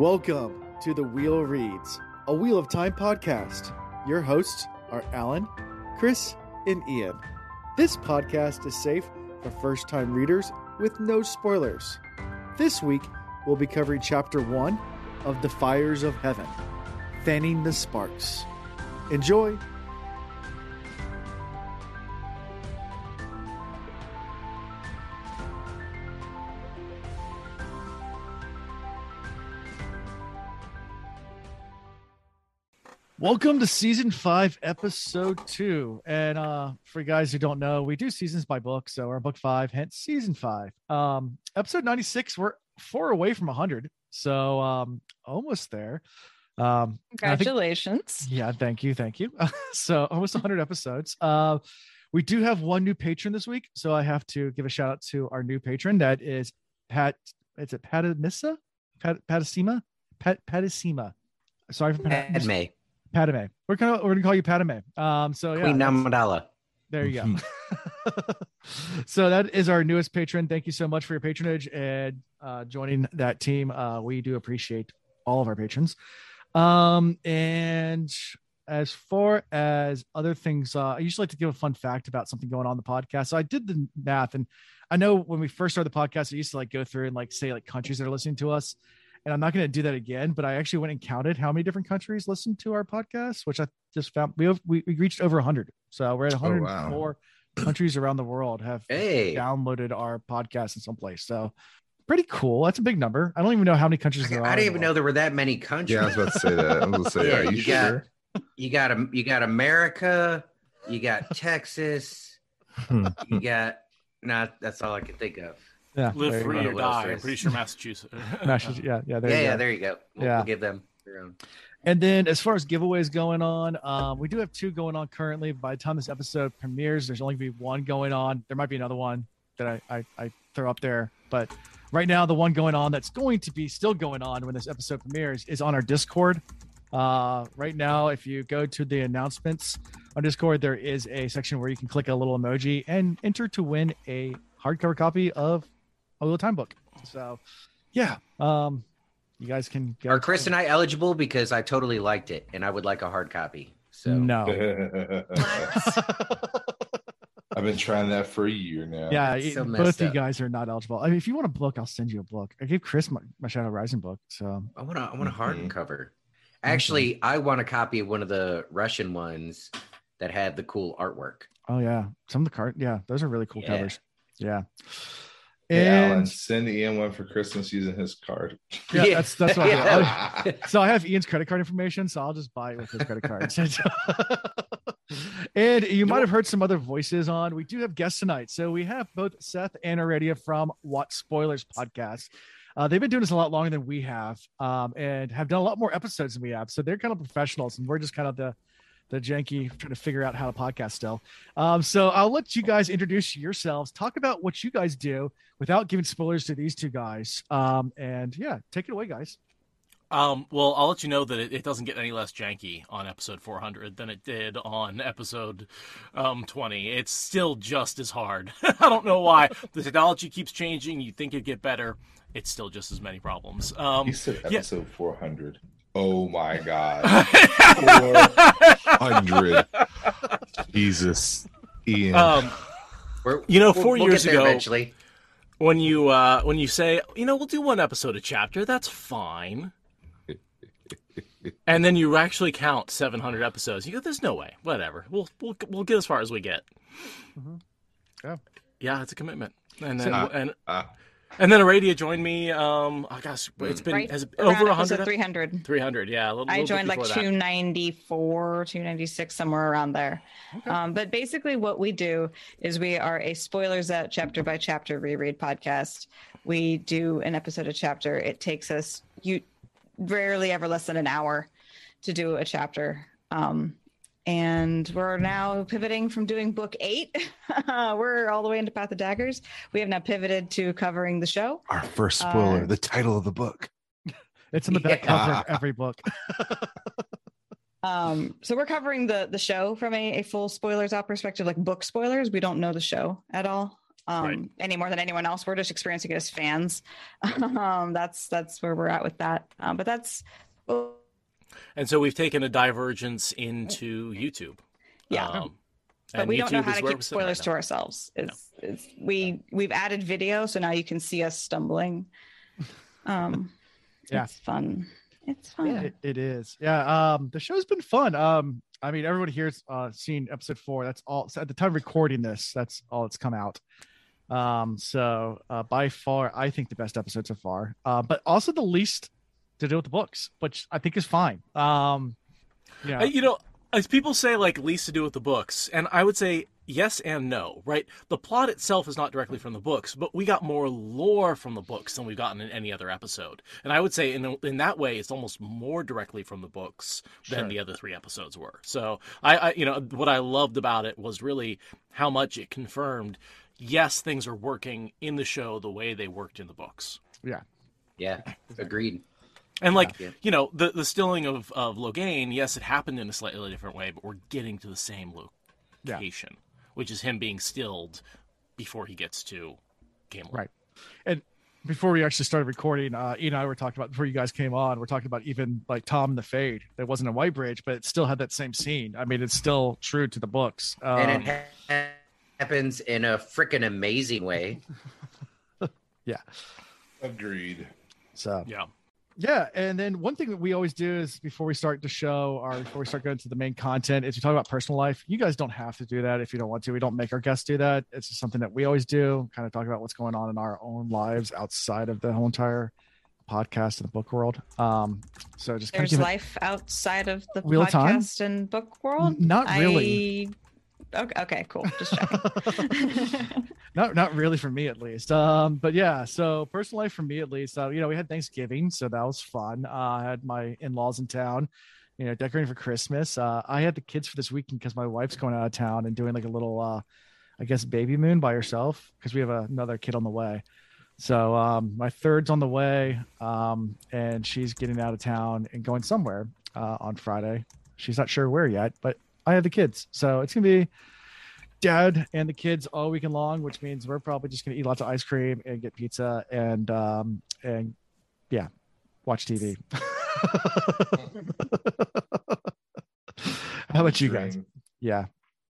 Welcome to the Wheel Reads, a Wheel of Time podcast. Your hosts are Alan, Chris, and Ian. This podcast is safe for first time readers with no spoilers. This week, we'll be covering chapter one of The Fires of Heaven Fanning the Sparks. Enjoy! Welcome to season five, episode two. And uh for you guys who don't know, we do seasons by book. So we're book five, hence season five. Um, episode 96, we're four away from 100. So um almost there. Um and I think- Congratulations. yeah, thank you, thank you. so almost 100 episodes. Uh, we do have one new patron this week, so I have to give a shout out to our new patron. That is Pat. Is it Patamissa? Pat Patasima? Pat Patasima. Sorry for pronouncing. Padme, Padme. We're gonna we're gonna call you Padme. Um. So yeah, Queen that's- Amidala. there you go. so that is our newest patron. Thank you so much for your patronage and uh, joining that team. Uh, we do appreciate all of our patrons. Um, and as far as other things, uh, I usually like to give a fun fact about something going on in the podcast. So I did the math, and I know when we first started the podcast, I used to like go through and like say like countries that are listening to us. And I'm not going to do that again, but I actually went and counted how many different countries listen to our podcast, which I just found we have, we, we reached over 100. So we're at Oh, 104 countries around the world have Hey, downloaded our podcast in some place. So pretty cool. That's a big number. I don't even know how many countries there are. I didn't the even know there were that many countries. Yeah, I was about to say that. I was about to say, Yeah, are you, you got- sure? You got you got America, you got Texas, hmm. you got. Nah, that's all I can think of. Yeah, Live there you free go. or die. there I'm pretty sure Massachusetts. Massachusetts, yeah, yeah, there yeah, you yeah, go. there you go. We'll, Yeah. we'll give them their own. And then as far as giveaways going on, um, we do have two going on currently. By the time this episode premieres, there's only gonna be one going on. There might be another one that I, I, I throw up there, but right now the one going on that's going to be still going on when this episode premieres is on our Discord. Uh, right now, if you go to the announcements on Discord, there is a section where you can click a little emoji and enter to win a hardcover copy of a little time book. So, yeah, um, you guys can go. Are Chris and I eligible? Because I totally liked it, and I would like a hard copy. So no. I've been trying that for a year now. Yeah, it- so both messed you guys are not eligible. I mean, if you want a book, I'll send you a book. I gave Chris my, my Shadow Rising book. So I want a, I want a hardcover. Actually, I want a copy of one of the Russian ones that had the cool artwork. oh yeah, some of the card, yeah, those are really cool Yeah. covers. Yeah. Hey, Alan, And send Ian one for Christmas using his card. yeah, Yeah. that's that's what I Yeah. do. so I have Ian's credit card information, so I'll just buy it with his credit card. and you might have heard some other voices on. We do have guests tonight. So we have both Seth and Aurelia from WoT Spoilers podcast. Uh, they've been doing this a lot longer than we have, um, and have done a lot more episodes than we have. So they're kind of professionals, and we're just kind of the the janky trying to figure out how to podcast still. Um, so I'll let you guys introduce yourselves, talk about what you guys do without giving spoilers to these two guys. Um, and yeah, take it away, guys. Um, well, I'll let you know that it, it doesn't get any less janky on episode 400 than it did on episode um, 20. It's still just as hard. I don't know why. The technology keeps changing. You think it'd get better. It's still just as many problems. Um, You said yeah. episode 400. Oh my God. 400. Jesus. Ian. um, We're- You know, 4 we'll years get there ago- eventually. when you uh, when you say, you know, we'll do one episode a chapter, that's fine. and then you actually count 700 episodes. You go, there's no way. Whatever. We'll we'll we'll get as far as we get. Mhm. Yeah. Yeah, it's a commitment. And then So- and Ah, And then Aradia joined me. Um, oh gosh, it's been Right has it over hundred. 300. 300, yeah. A little, I little joined like 294, 296, somewhere around there. Um, but basically, what we do is we are a spoilers out chapter by chapter reread podcast. We do an episode a chapter. It takes us you rarely ever less than an hour to do a chapter. Um, and we're now pivoting from doing book eight. we're all the way into Path of Daggers. We have now pivoted to covering the show. Our first spoiler, Uh, the title of the book. It's in the back Yeah. cover of every book. Um, so we're covering the the show from a, a full spoilers out perspective, like book spoilers. We don't know the show at all. Um, Right. any more than anyone else. We're just experiencing it as fans. um, that's that's where we're at with that. Um, but that's well, And so we've taken a divergence into YouTube. yeah. Um, but and we don't know how to keep we're right spoilers to ourselves. It's, it's we we've added video, so now you can see us stumbling. Um, Yeah. it's fun. It's fun. It, it is. Yeah. Um, the show's been fun. Um, I mean, everybody here's uh seen episode four. That's all so at the time of recording this, that's all that's come out. Um, so uh by far, I think the best episode so far. Uh, but also the least to do with the books, which I think is fine. Um yeah, Uh, you know, as people say, like least to do with the books, and I would say yes and no. Right, the plot itself is not directly from the books, but we got more lore from the books than we've gotten in any other episode. And I would say, in in that way, it's almost more directly from the books than Sure. the other three episodes were. So I, I, you know, what I loved about it was really how much it confirmed. Yes, things are working in the show the way they worked in the books. Yeah. Yeah, agreed. And like Yeah. you know, the the stilling of of Logain, yes, it happened in a slightly different way, but we're getting to the same Yeah. location, which is him being stilled before he gets to Camelot. Right. and before we actually started recording, uh, Ian and I were talking about before you guys came on. We're talking about even like Tom the Fade. That wasn't a White Bridge, but it still had that same scene. I mean, it's still true to the books. Um, and it ha- happens in a freaking amazing way. Yeah. Agreed. so Yeah. Yeah, and then one thing that we always do is before we start the show or before we start going to the main content is we talk about personal life. You guys don't have to do that if you don't want to. We don't make our guests do that. It's just something that we always do, kind of talk about what's going on in our own lives outside of the whole entire podcast and the book world. Um, so just kind of There's life outside of the of Time? podcast and book world. Not really. I... Okay, okay, cool. Just checking. not not really for me at least. Um but yeah so personal life for me at least uh, you know we had thanksgiving so that was fun. Uh, i had my in-laws in town you know decorating for christmas. Uh i had the kids for this weekend because my wife's going out of town and doing like a little uh i guess baby moon by herself because we have another kid on the way. So um my third's on the way um and she's getting out of town and going somewhere uh on friday. She's not sure where yet but i have the kids so it's gonna be dad and the kids all weekend long, which means we're probably just gonna eat lots of ice cream and get pizza and um and yeah, watch TV. How about you guys? Yeah.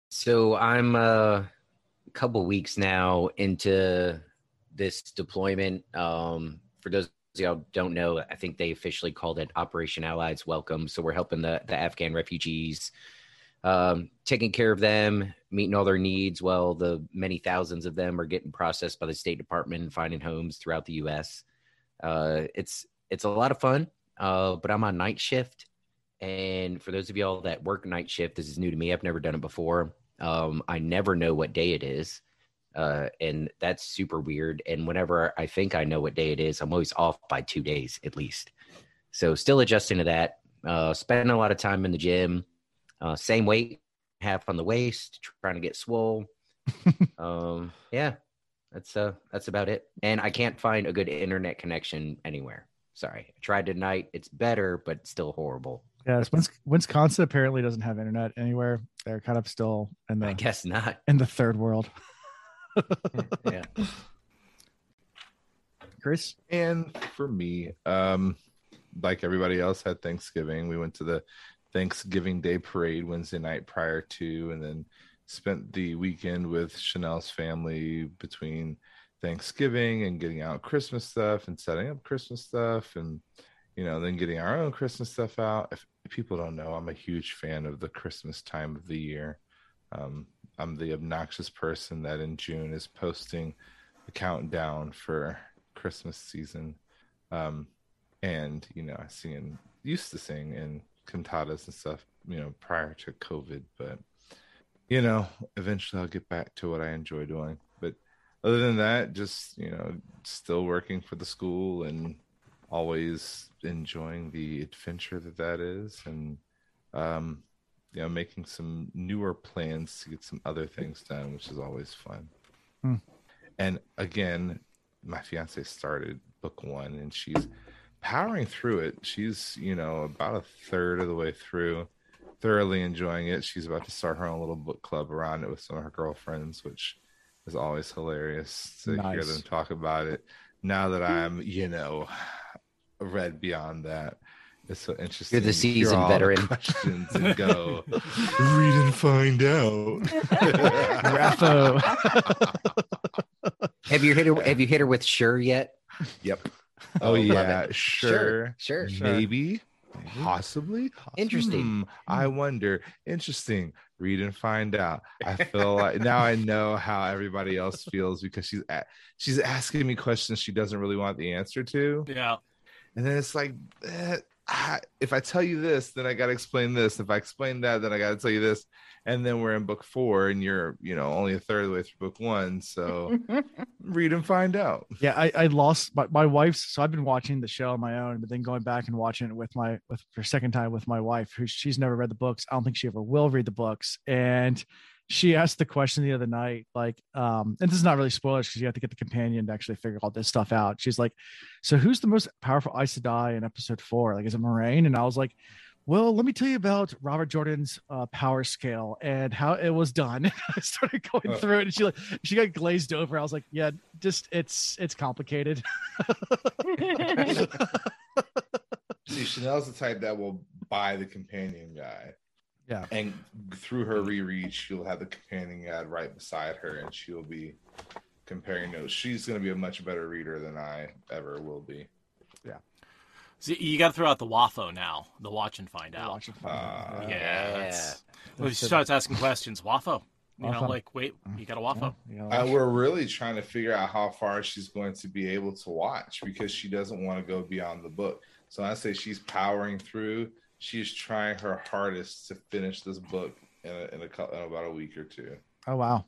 So I'm uh, a couple weeks now into this deployment. Um, for those of y'all don't know, I think they officially called it Operation Allies Welcome. So we're helping the, the Afghan refugees, um, taking care of them, meeting all their needs while the many thousands of them are getting processed by the State Department and finding homes throughout the U.S. Uh, it's it's a lot of fun, uh, but I'm on night shift. And for those of y'all that work night shift, this is new to me. I've never done it before. Um, I never know what day it is. Uh, and that's super weird. And whenever I think I know what day it is, I'm always off by two days at least. So still adjusting to that. Uh, spending a lot of time in the gym. Uh, same weight, half on the waist, trying to get swole. um, yeah, that's uh, that's about it. And I can't find a good internet connection anywhere. Sorry, I tried tonight. It's better, but still horrible. Yeah, Wisconsin apparently doesn't have internet anywhere. They're kind of still in the I guess not. in the third world. Yeah. Chris? And for me, um, like everybody else had Thanksgiving. We went to the Thanksgiving Day parade Wednesday night prior to, and then spent the weekend with Chanel's family between Thanksgiving and getting out Christmas stuff and setting up Christmas stuff and you know, then getting our own Christmas stuff out. If people don't know, I'm a huge fan of the Christmas time of the year. Um, I'm the obnoxious person that in June is posting the countdown for Christmas season. Um, and you know, I sing used to sing in cantatas and stuff, you know, prior to COVID, but you know, eventually I'll get back to what I enjoy doing. But other than that, just you know, still working for the school and always enjoying the adventure that that is, and um, you know, making some newer plans to get some other things done, which is always fun. Hmm. And again, my fiance started book one, and she's powering through it. She's you know about a third of the way through thoroughly enjoying it. She's about to start her own little book club around it with some of her girlfriends, which is always hilarious to Nice. hear them talk about it. Now that hmm. I'm, you know, read beyond that, it's so interesting. You're the to hear seasoned all the veteran. questions and go read and find out. RAFO. Have you hit her? Have you hit her with sure yet? Yep. Oh, Oh, yeah, it. sure. Sure. Sure. Maybe, possibly. Interesting. Hmm, I wonder. Interesting. Read and find out. I feel like now I know how everybody else feels because she's a- she's asking me questions she doesn't really want the answer to, Yeah. and then it's like, eh, I, if I tell you this, then I got to explain this. If I explain that, then I got to tell you this. And then we're in book four, and you're you know only a third of the way through book one, so read and find out. yeah, I, I lost my, my wife's. So I've been watching the show on my own, but then going back and watching it with my with for a second time with my wife, who she's never read the books. I don't think she ever will read the books. And she asked the question the other night, like, um, and this is not really spoilers because you have to get the companion to actually figure all this stuff out. She's like, "So who's the most powerful Aes Sedai in episode four? Like, is it Moiraine?" And I was like. Well, let me tell you about Robert Jordan's uh, power scale and how it was done. I started going Oh. through it, and she like she got glazed over. I was like, "Yeah, just it's it's complicated." See, Chanel's the type that will buy the companion guide. Yeah. And through her reread, she'll have the companion guide right beside her and she'll be comparing notes. She's going to be a much better reader than I ever will be. See, you got to throw out the WAFO now. The watch and find out. Watch it. Uh, Yeah. Yeah. that's- When she starts asking questions, WAFO. You know, like, wait, you got a WAFO. Yeah, Uh, we're really trying to figure out how far she's going to be able to watch because she doesn't want to go beyond the book. So I say she's powering through. She's trying her hardest to finish this book in, a, in, a, in about a week or two. Oh wow.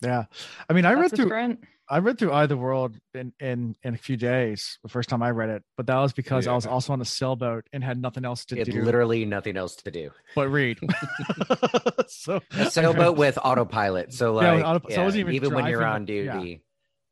Yeah. I mean, I read That's a through sprint. I read through Eye of the World in, in in a few days the first time I read it, but that was because I was also on a sailboat and had nothing else to It do literally nothing else to do. but read. so A sailboat with autopilot. So Yeah, like, with auto- so I wasn't yeah, even when you're on the- yeah. duty.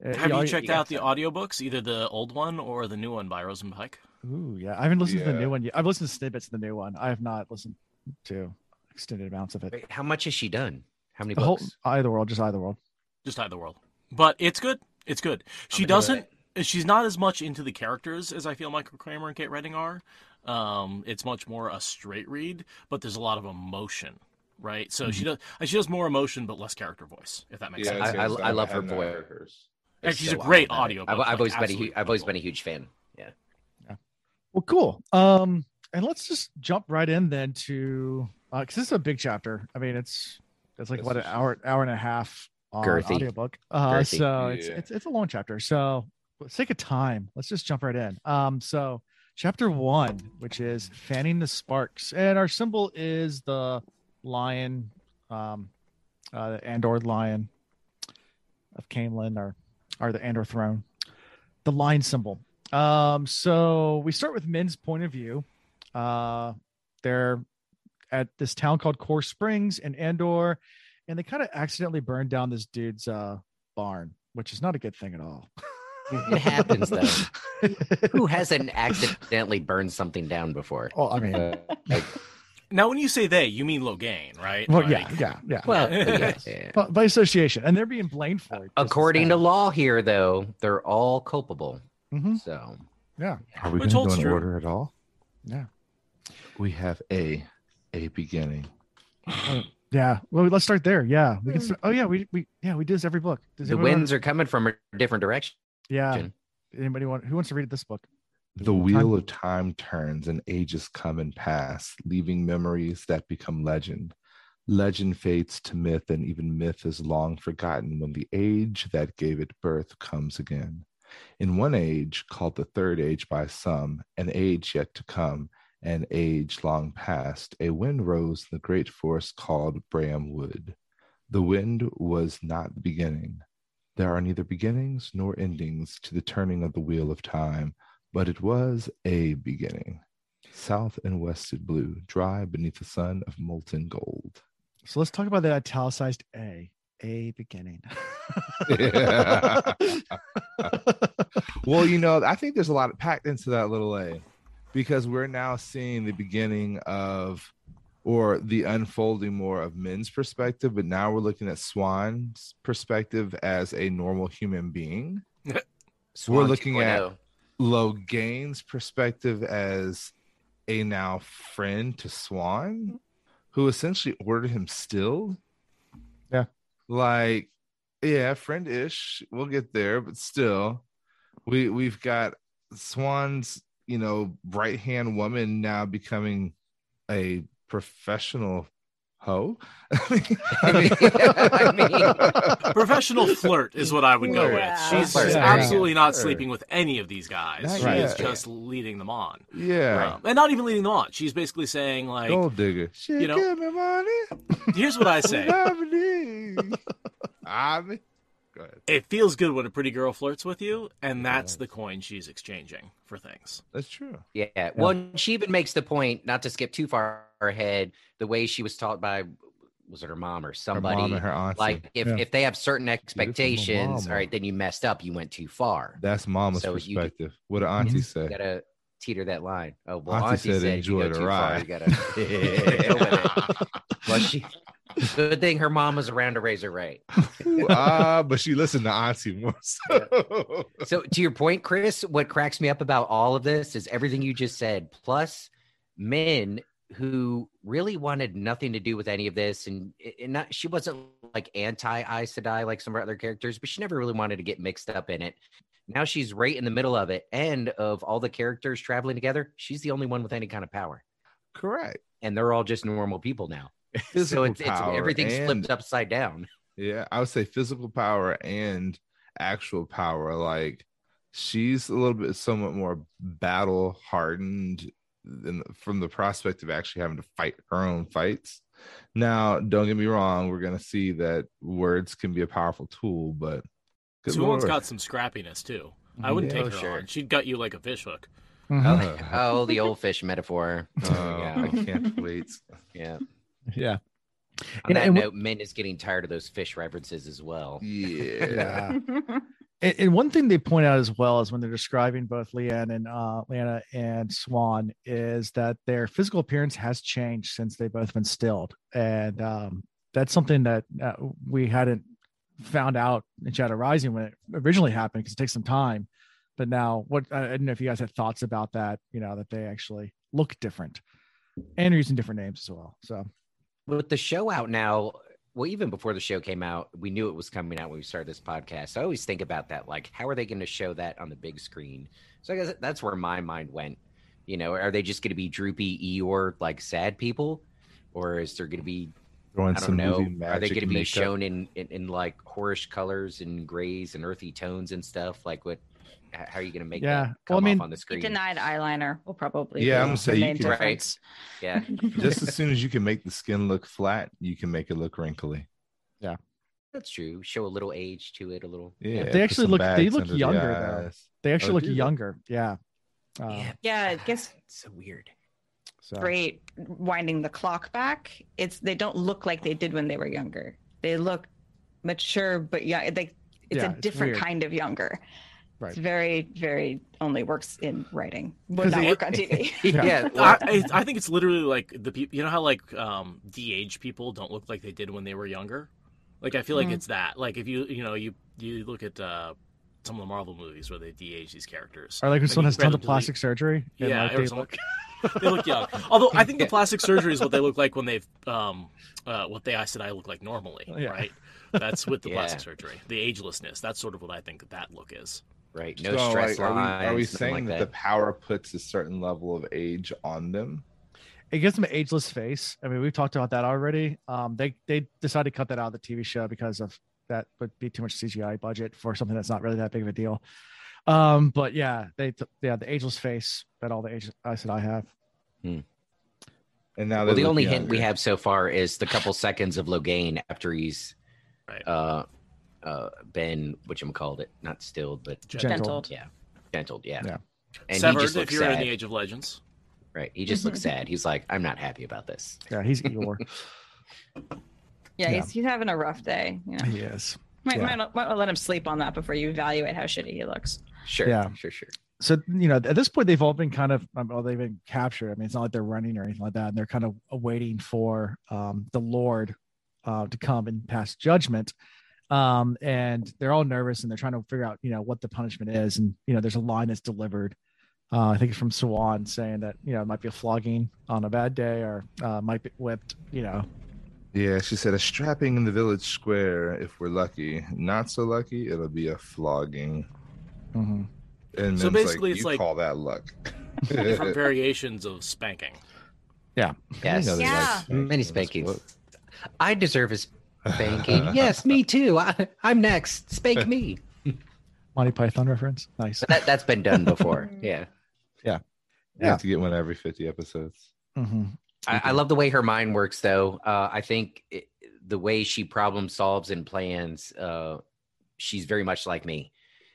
Have yeah, you checked you out the some. audiobooks, either the old one or the new one by Rosamund Pike? Ooh, yeah. I haven't listened to the new one yet. I've listened to snippets of the new one. I have not listened to extended amounts of it. Wait, How much has she done? How many The whole books? Eye of the World, just Eye of the World. Just Hide the World. But it's good. It's good. She into doesn't. She's not as much into the characters as I feel Michael Kramer and Kate Reading are. Um, it's much more a straight read, but there's a lot of emotion, right? So she does. She does more emotion, but less character voice. If that makes sense. I- it's- I- it's- I love her voice. And she's so a great automatic. audio. I've, I've always been a huge, I've always been a huge fan. Yeah. Well, cool. Um, and let's just jump right in then to because this is a big chapter. I mean, it's it's like This what an hour hour and a half on Girthy. audiobook. Uh, Girthy. so it's, Yeah. it's it's a long chapter. So let's take a time. Let's just jump right in. Um, so chapter one, which is fanning the sparks, and our symbol is the lion, um, uh, the Andor lion of Caemlyn, or or the Andor throne, the lion symbol. Um, so we start with Min's point of view. Uh, they're at this town called Kore Springs in Andor, and they kind of accidentally burned down this dude's uh, barn, which is not a good thing at all. It happens, though. Who hasn't accidentally burned something down before? well, I mean, Uh, like, Now, when you say they, you mean Logain, right? well, Like- yeah, yeah, yeah. well, yeah, yeah. But by association, and they're being blamed for it. According to law here, though, they're all culpable. Mhm. So yeah, Are we going to go in order at all? yeah, We have a a beginning. yeah. Well, let's start there. Yeah, we can. Start, oh yeah, we we yeah we do this every book. Does the anyone wanna- winds are coming from a different direction. Yeah. Anybody want? Who wants to read this book? The wheel of time turns and ages come and pass, leaving memories that become legend. Legend fades to myth, and even myth is long forgotten when the age that gave it birth comes again. In one age, called the third age by some, an age yet to come, an age long past, a wind rose in the great forest called Braem Wood. The wind was not the beginning. There are neither beginnings nor endings to the turning of the wheel of time, but it was a beginning. South and wested blue, dry beneath the sun of molten gold. So let's talk about that italicized A. A beginning. well, you know, I think there's a lot packed into that little A because we're now seeing the beginning of or the unfolding more of Min's perspective, but now we're looking at Siuan's perspective as a normal human being. Siuan we're looking 2.0. at oh. Logain's perspective as a now friend to Siuan, who essentially ordered him still. Yeah. Like, yeah, friend ish. We'll get there, but still, we we've got Siuan's, you know, right hand woman now becoming a professional hoe. I mean, I mean- Professional flirt is what I would go with. She's Flirt, she's there you go. absolutely not sleeping with any of these guys. Not She yet. is just leading them on. yeah. Um, and not even leading them on. She's basically saying, like, Gold digger. She you know- give me money. here's what I say. I mean, go ahead. It feels good when a pretty girl flirts with you, and that's the coin she's exchanging for things. That's true. Yeah. Well, she even makes the point, not to skip too far ahead, the way she was taught by, was it her mom or somebody? Her mom and her auntie. like, if, Yeah. if they have certain expectations, all right, then you messed up. You went too far. That's mama's So you- perspective. What did auntie You say? gotta teeter that line. Oh, well, Auntie Auntie, said said, if you enjoy go the too far, you gotta go. Well, she, good thing her mom was around to raise her right. Ah, but she listened to auntie more. So. So to your point, Chris, what cracks me up about all of this is everything you just said, plus Min who really wanted nothing to do with any of this, and, and not she wasn't like anti Aes Sedai like some of our other characters, but she never really wanted to get mixed up in it. Now she's right in the middle of it, and of all the characters traveling together, she's the only one with any kind of power, Correct. and they're all just normal people now. So Physical it's, it's power everything's and- flipped upside down. Yeah, I would say physical power and actual power. Like she's a little bit somewhat more battle hardened than from the prospect of actually having to fight her own fights. Now, don't get me wrong, we're gonna see that words can be a powerful tool, but good Siuan's got some scrappiness too. I wouldn't Yeah. take Oh, her sure. on. She'd gut you like a fishhook. Mhm. Uh, Oh, the old fish metaphor. oh, yeah. I can't wait. Yeah. Yeah. On And- that and wh- note, Min is getting tired of those fish references as well. Yeah. Yeah. And, and one thing they point out as well is when they're describing both Leane and uh, Lana and Siuan is that their physical appearance has changed since they've both been stilled, and um, that's something that uh, we hadn't found out in Shadow Rising when it originally happened because it takes some time. But now, what I I don't know if you guys had thoughts about that. You know that they actually look different and are using different names as well. So With the show out now, well, even before the show came out, we knew it was coming out when we started this podcast. So I always think about that. Like, how are they going to show that on the big screen? So I guess that's where my mind went. You know, are they just going to be droopy Eeyore, like sad people? Or is there going to be Throwing I don't know. Are they going to be shown in, in in like horish colors and grays and earthy tones and stuff? Like what? H- How are you going to make Yeah. that Well, I come mean- off on the screen? denied eyeliner. Will probably Yeah, be I'm gonna say you can- Right. Yeah, Just as soon as you can make the skin look flat, you can make it look wrinkly. Yeah, that's true. Show a little age to it, a little. Yeah, They put actually look- they look under the younger, though. they actually Oh, look do they? younger. Yeah. Uh, yeah, Yeah, I guess it's so weird. so. great winding the clock back. It's they don't look like they did when they were younger. They look mature, but yeah, they it's Yeah, a different weird. kind of younger. Right. It's very, very only works in writing. Would 'Cause not they- work on TV. Yeah. yeah, I, I- I think it's literally like the people. You know how like um, de-age people don't look like they did when they were younger. Like I feel like Mhm. it's that. Like if you you know you you look at uh, some of the Marvel movies where they de-age these characters. Or like when Like, someone has tons of plastic surgery. and, Yeah, like, they look- they look young. Although I think the plastic surgery is what they look like when they've um uh what they I said I look like normally, Yeah. right? That's with the Yeah. plastic surgery. The agelessness. That's sort of what I think that look is. Right. No So, stress like, are we, lines. are we saying like that, that? the power puts a certain level of age on them? it gives them an ageless face. I mean, we've talked about that already. Um, they they decided to cut that out of the TV show because of that would be too much CGI budget for something that's not really that big of a deal. Um, but yeah, they t- yeah the ageless face that all the agents I said I have. And now Well, the look only hint we have so far is the couple seconds of Logain after he's Right. uh, uh, been I'm called it, not stilled, but Gentle. Gentled. yeah, gentled, yeah. Yeah. And Severed he just if looks you're in the Age of Legends. right? He just looks sad. He's like, "I'm not happy about this." Yeah, he's Eeyore. Yeah, Yeah. He's, he's having a rough day. You know? he is. Might, Yeah. might, might let him sleep on that before you evaluate how shitty he looks. Sure, Yeah. sure, sure. So you know, at this point, they've all been kind of, um, well, they've been captured. I mean, it's not like they're running or anything like that, and they're kind of waiting for um, the Lord uh, to come and pass judgment. Um, and they're all nervous and they're trying to figure out, you know, what the punishment is. And you know, there's a line that's delivered. Uh, I think it's from Siuan saying that you know it might be a flogging on a bad day or uh, might be whipped. You know, Yeah, she said a strapping in the village square if we're lucky. Not so lucky, it'll be a flogging. Mhm. And So then basically like, it's you like- call that luck. Different variations of spanking. Yeah yes, know they Yeah. like many spanking. spankings. I deserve a spanking. yes, me too. I, I'm next. Spank me. Monty Python reference. Nice. But that that's been done before. Yeah. Yeah. You have to get one every 50 episodes. hmm I, I love the way her mind works, though. Uh, I think it, the way she problem solves and plans, uh, she's very much like me.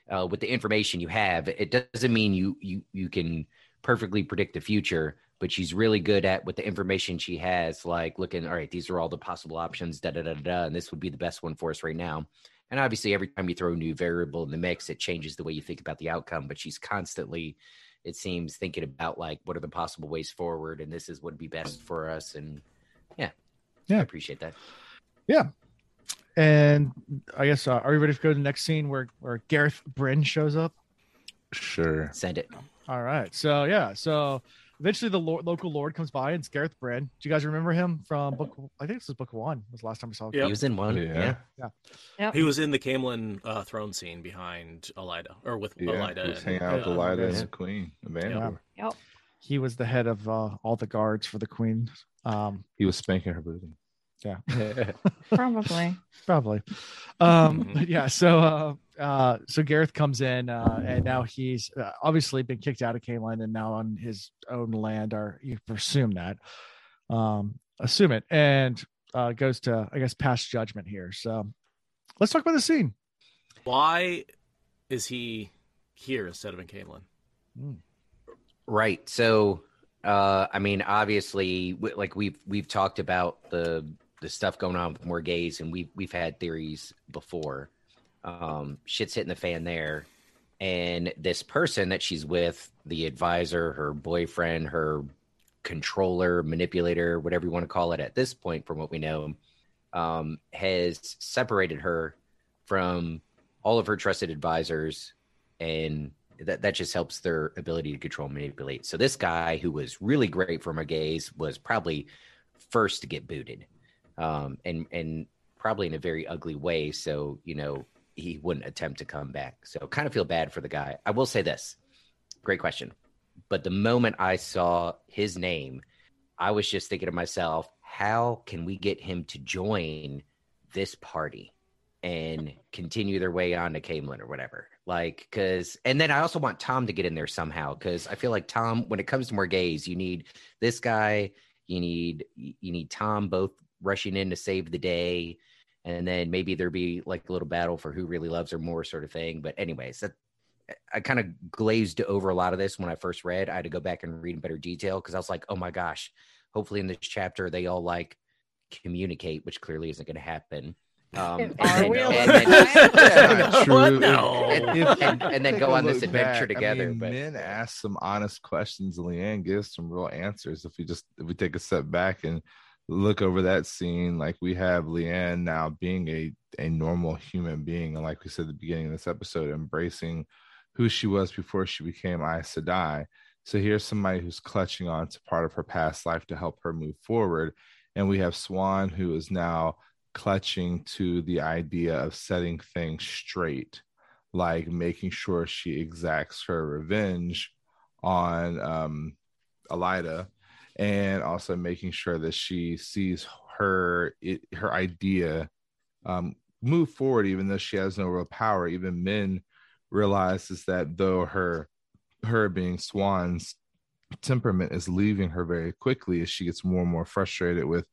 Uh, with the information you have, it doesn't mean you you you can perfectly predict the future, but she's really good at with the information she has, like looking. All right, these are all the possible options. Da da da da, da and this would be the best one for us right now. And obviously, every time you throw a new variable in the mix, it changes the way you think about the outcome. But she's constantly it seems thinking about like what are the possible ways forward and this is what would be best for us and yeah Yeah. i appreciate that Yeah, And I guess uh, are we ready to go to the next scene where where Gareth Bryne shows up? Sure. send it All right. So yeah. So eventually the lo- local lord comes by and it's Gareth Bryne. Do you guys remember him from book? I think this was book one. Was the last time I saw him. Yep. he was in one Yeah. yeah, He was in the Caemlyn uh, throne scene behind Elaida, or with Yeah. Elaida. he was and, hanging out with uh, Elaida and yeah. the Queen, Amanda. Yep. He was the head of uh, all the guards for the queen. Um, He was spanking her booty. Probably. probably. Um, but yeah. So uh, uh, so Gareth comes in uh, and now he's uh, obviously been kicked out of Caemlyn and now on his own land, or you presume that. Um, assume it and uh, goes to I guess pass judgment here. So let's talk about the scene. Why is he here instead of in Caemlyn? right so uh i mean obviously w- like we've we've talked about the the stuff going on with Morgase and we've we've had theories before. Um shit's hitting the fan there. And this person that she's with the advisor her boyfriend her controller manipulator whatever you want to call it at this point from what we know um has separated her from all of her trusted advisors and that, that just helps their ability to control and manipulate. So this guy who was really great for a gaze was probably first to get booted um and and probably in a very ugly way so you know he wouldn't attempt to come back so kind of feel bad for the guy i will say this great question but the moment i saw his name i was just thinking to myself how can we get him to join this party and continue their way on to Caemlyn or whatever. Like, cause, and then I also want Tom to get in there somehow. Cause I feel like Tom, when it comes to Morgase, you need this guy, you need, you need Tom both rushing in to save the day. And then maybe there'd be like a little battle for who really loves her more sort of thing. But anyways, that I kind of glazed over a lot of this when I first read. I had to go back and read in better detail. Cause I was like, oh my gosh, hopefully in this chapter, they all like communicate, which clearly isn't going to happen. Um, and then- and then- to That's not What? true. No. and, and- and then go on this adventure back, together. I mean, but Min ask some honest questions. Leane gives some real answers. If we just if we take a step back and look over that scene, like we have Leane now being a a normal human being, and like we said at the beginning of this episode, embracing who she was before she became Aes Sedai. So here's somebody who's clutching on to part of her past life to help her move forward. And we have Siuan, who is now clutching to the idea of setting things straight, like making sure she exacts her revenge on um, Elaida, and also making sure that she sees her it, her idea um, move forward, even though she has no real power. Even Min realizes that though her her being Siuan's temperament is leaving her very quickly as she gets more and more frustrated with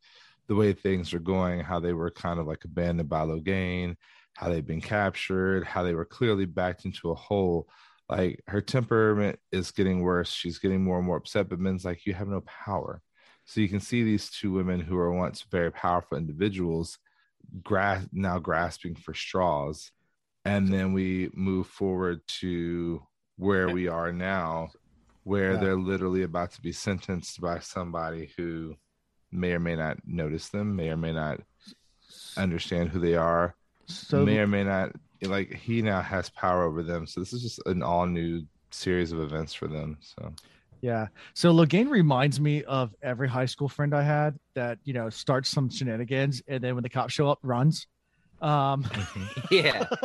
the way things are going, how they were kind of like abandoned by Logain, how they've been captured, how they were clearly backed into a hole. Like her temperament is getting worse. She's getting more and more upset, but Min's like, you have no power. So you can see these two women who are once very powerful individuals gra- now grasping for straws. And then we move forward to where we are now, where yeah. they're literally about to be sentenced by somebody who may or may not notice them, may or may not understand who they are, so may or may not like he now has power over them. So this is just an all new series of events for them. So yeah. So Logain reminds me of every high school friend I had that, you know, starts some shenanigans and then when the cops show up, runs. Um yeah.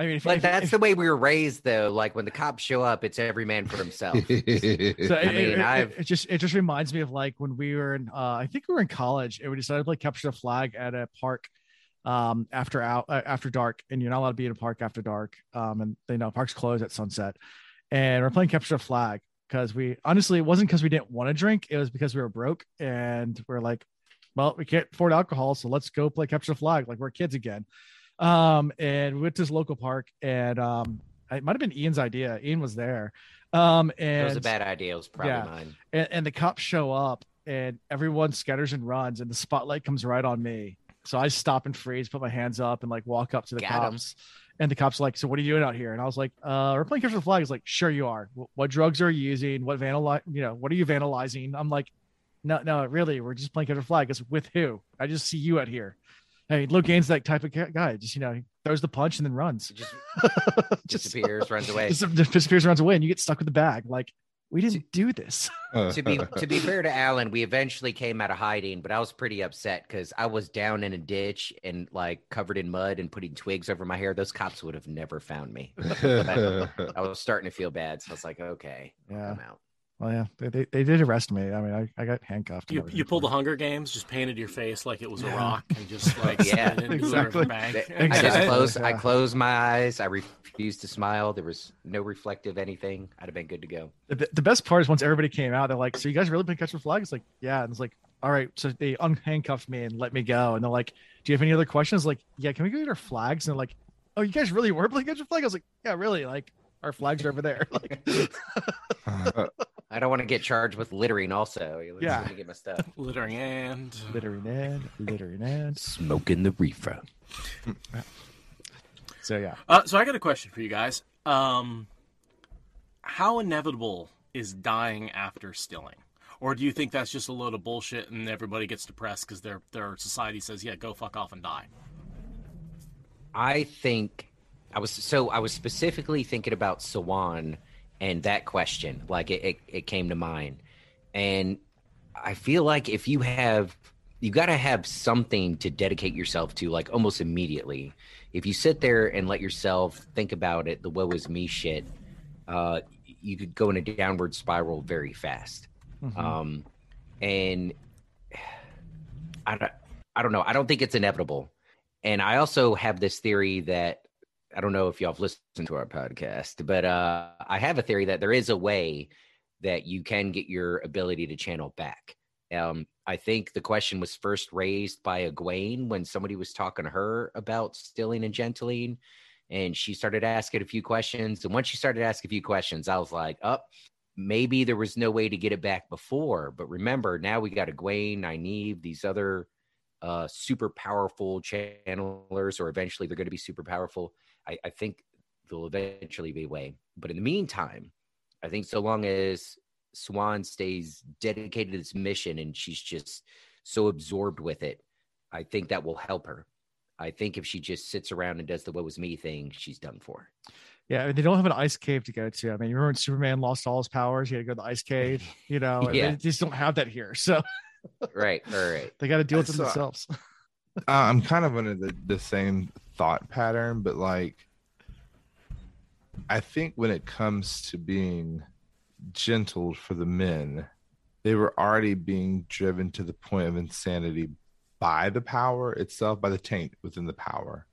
I mean, if, but if, that's if, the way we were raised, though. Like when the cops show up, it's every man for himself. so I it, mean, it, it, just it just reminds me of like when we were in, uh, I think we were in college, and we decided to play capture the flag at a park um, after out uh, after dark, and you're not allowed to be in a park after dark. Um, and they know parks close at sunset, and we're playing capture the flag because we honestly it wasn't because we didn't want to drink, it was because we were broke and we're like, well, we can't afford alcohol, so let's go play capture the flag like we're kids again. Um, and we went to this local park, and um, it might have been Ian's idea. Ian was there. Um, and it was a bad idea. It was probably yeah, mine. And, and the cops show up, and everyone scatters and runs, and the spotlight comes right on me. So I stop and freeze, put my hands up, and like walk up to the Got cops. Him. And the cops like, so what are you doing out here? And I was like, uh, we're playing capture the flag. He's like, sure you are. What drugs are you using? What vandal, you know, what are you vandalizing? I'm like, no, no, really, we're just playing capture the flag. It's with who? I just see you out here. Hey, Gaines, that type of guy. Just you know, he throws the punch and then runs. Just, just disappears, runs away. Just disappears, runs away, and you get stuck with the bag. Like we didn't do this. to be to be fair to Alan, we eventually came out of hiding, but I was pretty upset because I was down in a ditch and like covered in mud and putting twigs over my hair. Those cops would have never found me. I, I, was starting to feel bad, so I was like, okay, yeah. I'm out. Well, yeah, they, they, they, did arrest me. I mean, I, I got handcuffed. You, you pulled the Hunger Games, just painted your face like it was yeah. a rock, and just like yeah, exactly. exactly. I just closed. Yeah. I closed my eyes. I refused to smile. There was no reflective anything. I'd have been good to go. The, the best part is once everybody came out, they're like, "So you guys really been catching flags?" Like, yeah, and it's like, "All right." So they unhandcuffed me and let me go, and they're like, "Do you have any other questions?" Like, yeah, can we get our flags? And they're like, "Oh, you guys really were playing catch a flag?" I was like, "Yeah, really." Like, our flags are over there. Like, uh, I don't want to get charged with littering. Also, you yeah, get my stuff littering and littering and littering and smoking the reefer. so yeah. Uh, so I got a question for you guys. Um, how inevitable is dying after stilling? Or do you think that's just a load of bullshit and everybody gets depressed because their their society says, "Yeah, go fuck off and die"? I think I was so I was specifically thinking about Siuan and that question like it, it, it came to mind. And i feel like if you have you got to have something to dedicate yourself to like almost immediately. If you sit there and let yourself think about it the woe is me shit uh you could go in a downward spiral very fast. Mm-hmm. um and i don't i don't know. I don't think it's inevitable. And i also have this theory that I don't know if y'all have listened to our podcast, but uh, I have a theory that there is a way that you can get your ability to channel back. Um, I think the question was first raised by Egwene when somebody was talking to her about stilling and gentling, and she started asking a few questions. And once she started asking a few questions, I was like, "Up, oh, maybe there was no way to get it back before." But remember, now we got Egwene, Nynaeve, these other uh, super powerful channelers, or eventually they're going to be super powerful I, I think there'll eventually be a way. But in the meantime, I think so long as Siuan stays dedicated to this mission and she's just so absorbed with it, I think that will help her. I think if she just sits around and does the "what was me" thing, she's done for. Yeah, I mean, they don't have an ice cave to go to. I mean, you remember when Superman lost all his powers? He had to go to the ice cave. You know, yeah. they just don't have that here. So, right, right, they got to deal with so, themselves. uh, I'm kind of under the, the same thought pattern, but like I think when it comes to being gentle for the men, they were already being driven to the point of insanity by the power itself, by the taint within the power.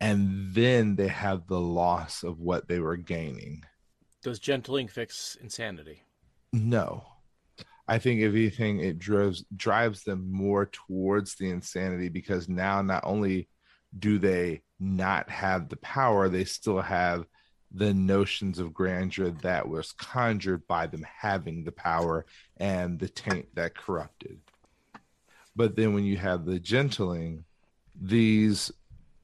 and then they have the loss of what they were gaining. Does gentling fix insanity? No. I think if anything, it drives drives them more towards the insanity because now not only do they not have the power, they still have the notions of grandeur that was conjured by them having the power and the taint that corrupted. But then when you have the gentling, these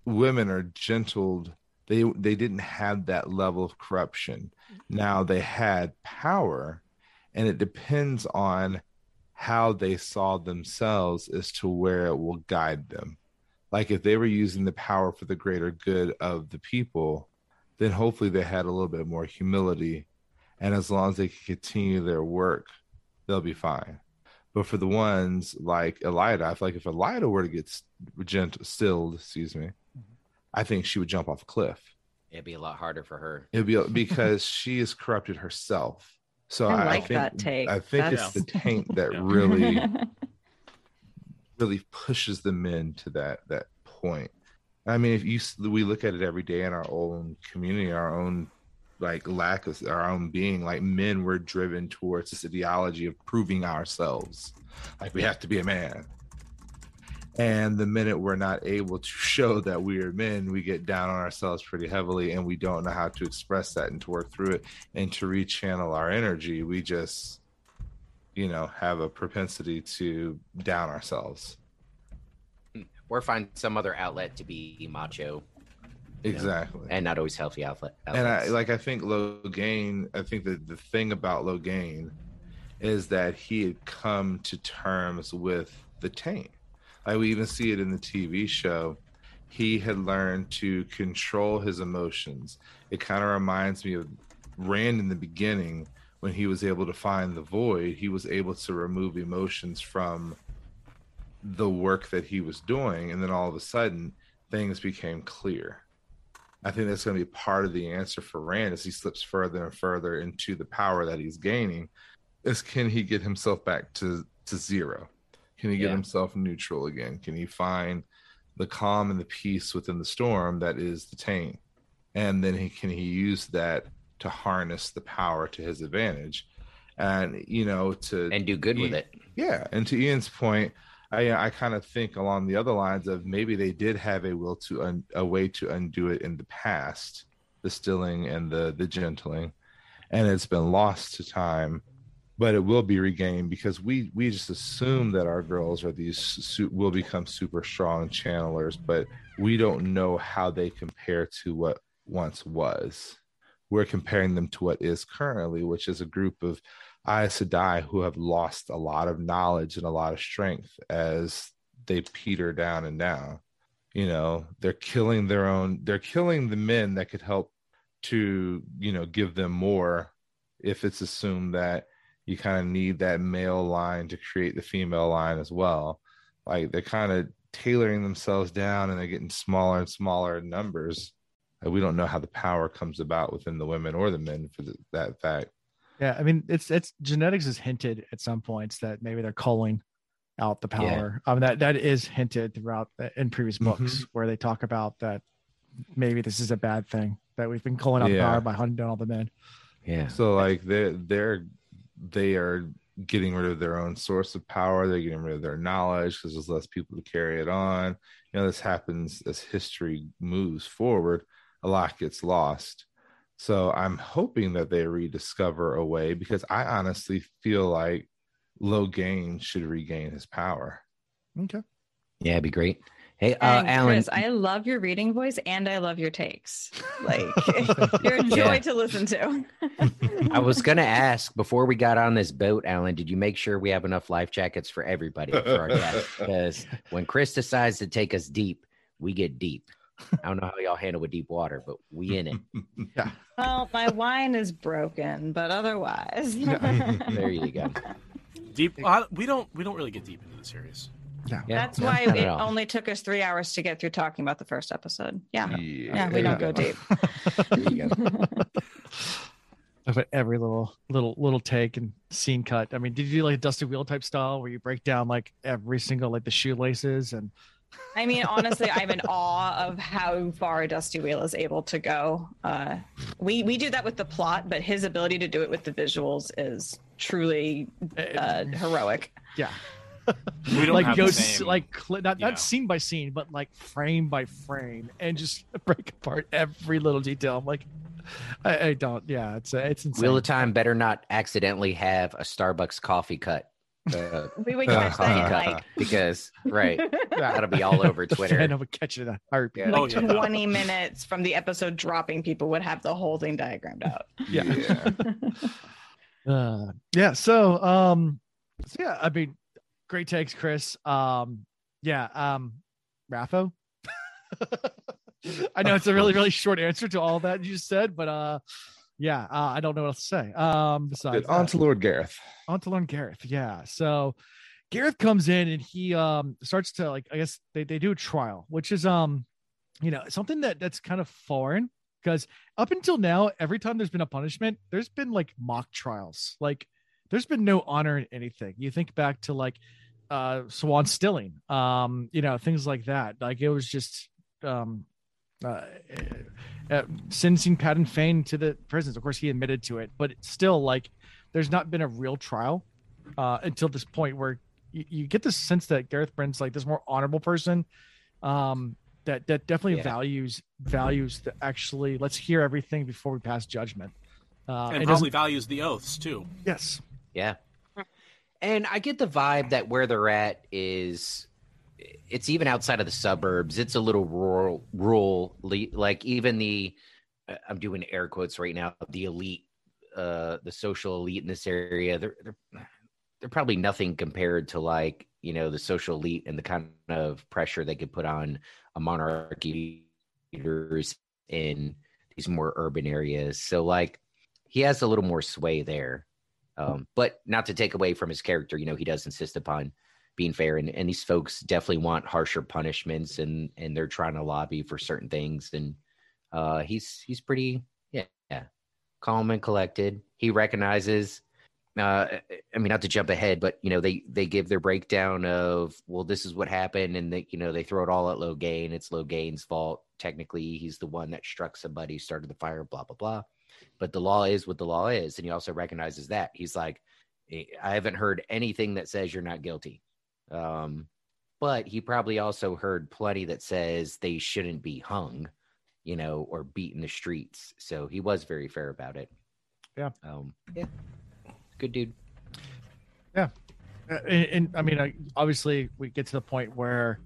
women are gentled. They they didn't have that level of corruption. Now they had power, and it depends on how they saw themselves as to where it will guide them. Like if they were using the power for the greater good of the people, then hopefully they had a little bit more humility. And as long as they can continue their work, they'll be fine. But for the ones like Elaida, I feel like if Elaida were to get gent- stilled, excuse me, mm-hmm. I think she would jump off a cliff. It'd be a lot harder for her. It'd be because she has corrupted herself. So I I, like I think, that take. I think That's- it's the taint that really, really pushes the men to that that point. I mean, if you we look at it every day in our own community, our own like lack of our own being, like men were driven towards this ideology of proving ourselves, like we have to be a man. And the minute we're not able to show that we are men, we get down on ourselves pretty heavily and we don't know how to express that and to work through it and to rechannel our energy. We just, you know, have a propensity to down ourselves. Or find some other outlet to be macho Exactly. and not always healthy outlet. and I like I think Logain, I think that the thing about Logain is that he had come to terms with the taint. Like we even see it in the TV show. He had learned to control his emotions. It kind of reminds me of Rand in the beginning when he was able to find the void, he was able to remove emotions from the work that he was doing. And then all of a sudden, things became clear. I think that's going to be part of the answer for Rand as he slips further and further into the power that he's gaining. Is can he get himself back to to zero? Can he get Yeah. himself neutral again? Can he find the calm and the peace within the storm that is the taint? And then he can he use that to harness the power to his advantage, and you know to and do good with it. yeah, and to Ian's point, I uh, I kind of think along the other lines of maybe they did have a will to un, a way to undo it in the past, the stilling and the the gentling, and it's been lost to time, but it will be regained because we we just assume that our girls are these will become super strong channelers, but we don't know how they compare to what once was. We're comparing them to what is currently, which is a group of Aes Sedai who have lost a lot of knowledge and a lot of strength as they peter down and down. You know, they're killing their own, they're killing the men that could help to, you know, give them more if it's assumed that you kind of need that male line to create the female line as well. Like they're kind of tailoring themselves down and they're getting smaller and smaller in numbers. And we don't know how the power comes about within the women or the men for the, that fact. Yeah, I mean, it's it's genetics is hinted at some points that maybe they're culling out the Yeah. power. I mean, that that is hinted throughout the, in previous mm-hmm. books where they talk about that maybe this is a bad thing that we've been culling out Yeah. power by hunting down all the men. Yeah. So like they're they're they are getting rid of their own source of power. They're getting rid of their knowledge because there's less people to carry it on. You know, this happens as history moves forward. A lot gets lost. So I'm hoping that they rediscover a way because I honestly feel like Logain should regain his power. Okay. Yeah, it'd be great. Hey, uh, Alan. Chris, I love your reading voice and I love your takes. Like you're a joy Yeah. to listen to. I was gonna ask before we got on this boat, Alan. Did you make sure we have enough life jackets for everybody for our guests? Because when Chris decides to take us deep, we get deep. I don't know how y'all handle with deep water, but we in it. yeah. well, my wine is broken, but otherwise. There you go. Deep. Uh, we don't. We don't really get deep into the series. Yeah. Yeah, That's no, why not it only took us three hours to get through talking about the first episode. Yeah. Yeah, Yeah, we don't go deep. There you go. Of every little little little take and scene cut. I mean, did you do like a Dusty Wheel type style where you break down like every single like the shoelaces and I mean, honestly, I'm in awe of how far Dusty Wheel is able to go. Uh, we we do that with the plot, but his ability to do it with the visuals is truly uh, heroic. Yeah. We don't like have go the same- like cl- not yeah. not scene by scene, but like frame by frame, and just break apart every little detail. I'm like, I, I don't. Yeah, it's uh, it's insane. Wheel of Time better not accidentally have a Starbucks coffee cut. Uh, We would catch that in coffee like because right, Yeah. that'll be all over The Twitter. fan of a catch it in a heartbeat. Yeah. Oh, like yeah. 20 minutes from the episode dropping, people would have the whole thing diagrammed out. Yeah. yeah. Uh, yeah. So, um, so yeah, I mean, great takes, Chris. Um, yeah. Um, RAFO. I know it's a really, really short answer to all that you just said, but uh, yeah, uh, I don't know what else to say. Um, besides Good. On that. to Lord Gareth. on to Lord Gareth. Yeah. So Gareth comes in and he um starts to like I guess they, they do a trial, which is um you know something that that's kind of foreign because up until now, every time there's been a punishment, there's been like mock trials. Like there's been no honor in anything. You think back to like uh Siuan Stilling, um, you know, things like that. Like it was just um uh, uh sentencing Padan Fain to the prisons. Of course, he admitted to it, but it's still like there's not been a real trial uh, until this point where you, you get the sense that Gareth Bryne's like this more honorable person um, that that definitely Yeah. values values the actually let's hear everything before we pass judgment. Uh, and it probably doesn't- values the oaths too. yes, Yeah. And I get the vibe that where they're at is it's even outside of the suburbs. It's a little rural rural like even the uh, I'm doing air quotes right now, the elite uh the social elite in this area, they're they're they're probably nothing compared to like, you know, the social elite and the kind of pressure they could put on a monarchy leaders in these more urban areas. So like he has a little more sway there. Um, but not to take away from his character, you know, he does insist upon being fair, and, and these folks definitely want harsher punishments, and and they're trying to lobby for certain things, and uh, he's he's pretty yeah, yeah calm and collected. He recognizes. Uh, I mean, not to jump ahead, but you know, they they give their breakdown of well, this is what happened, and they you know they throw it all at Logain. It's Logain's fault. Technically, he's the one that struck somebody, started the fire, blah blah blah but the law is what the law is and he also recognizes that he's like "Eh, i haven't heard anything that says you're not guilty um but he probably also heard plenty that says they shouldn't be hung you know or beat in the streets so he was very fair about it Yeah. um yeah good dude Uh, and, and I mean, I, obviously, we get to the point where,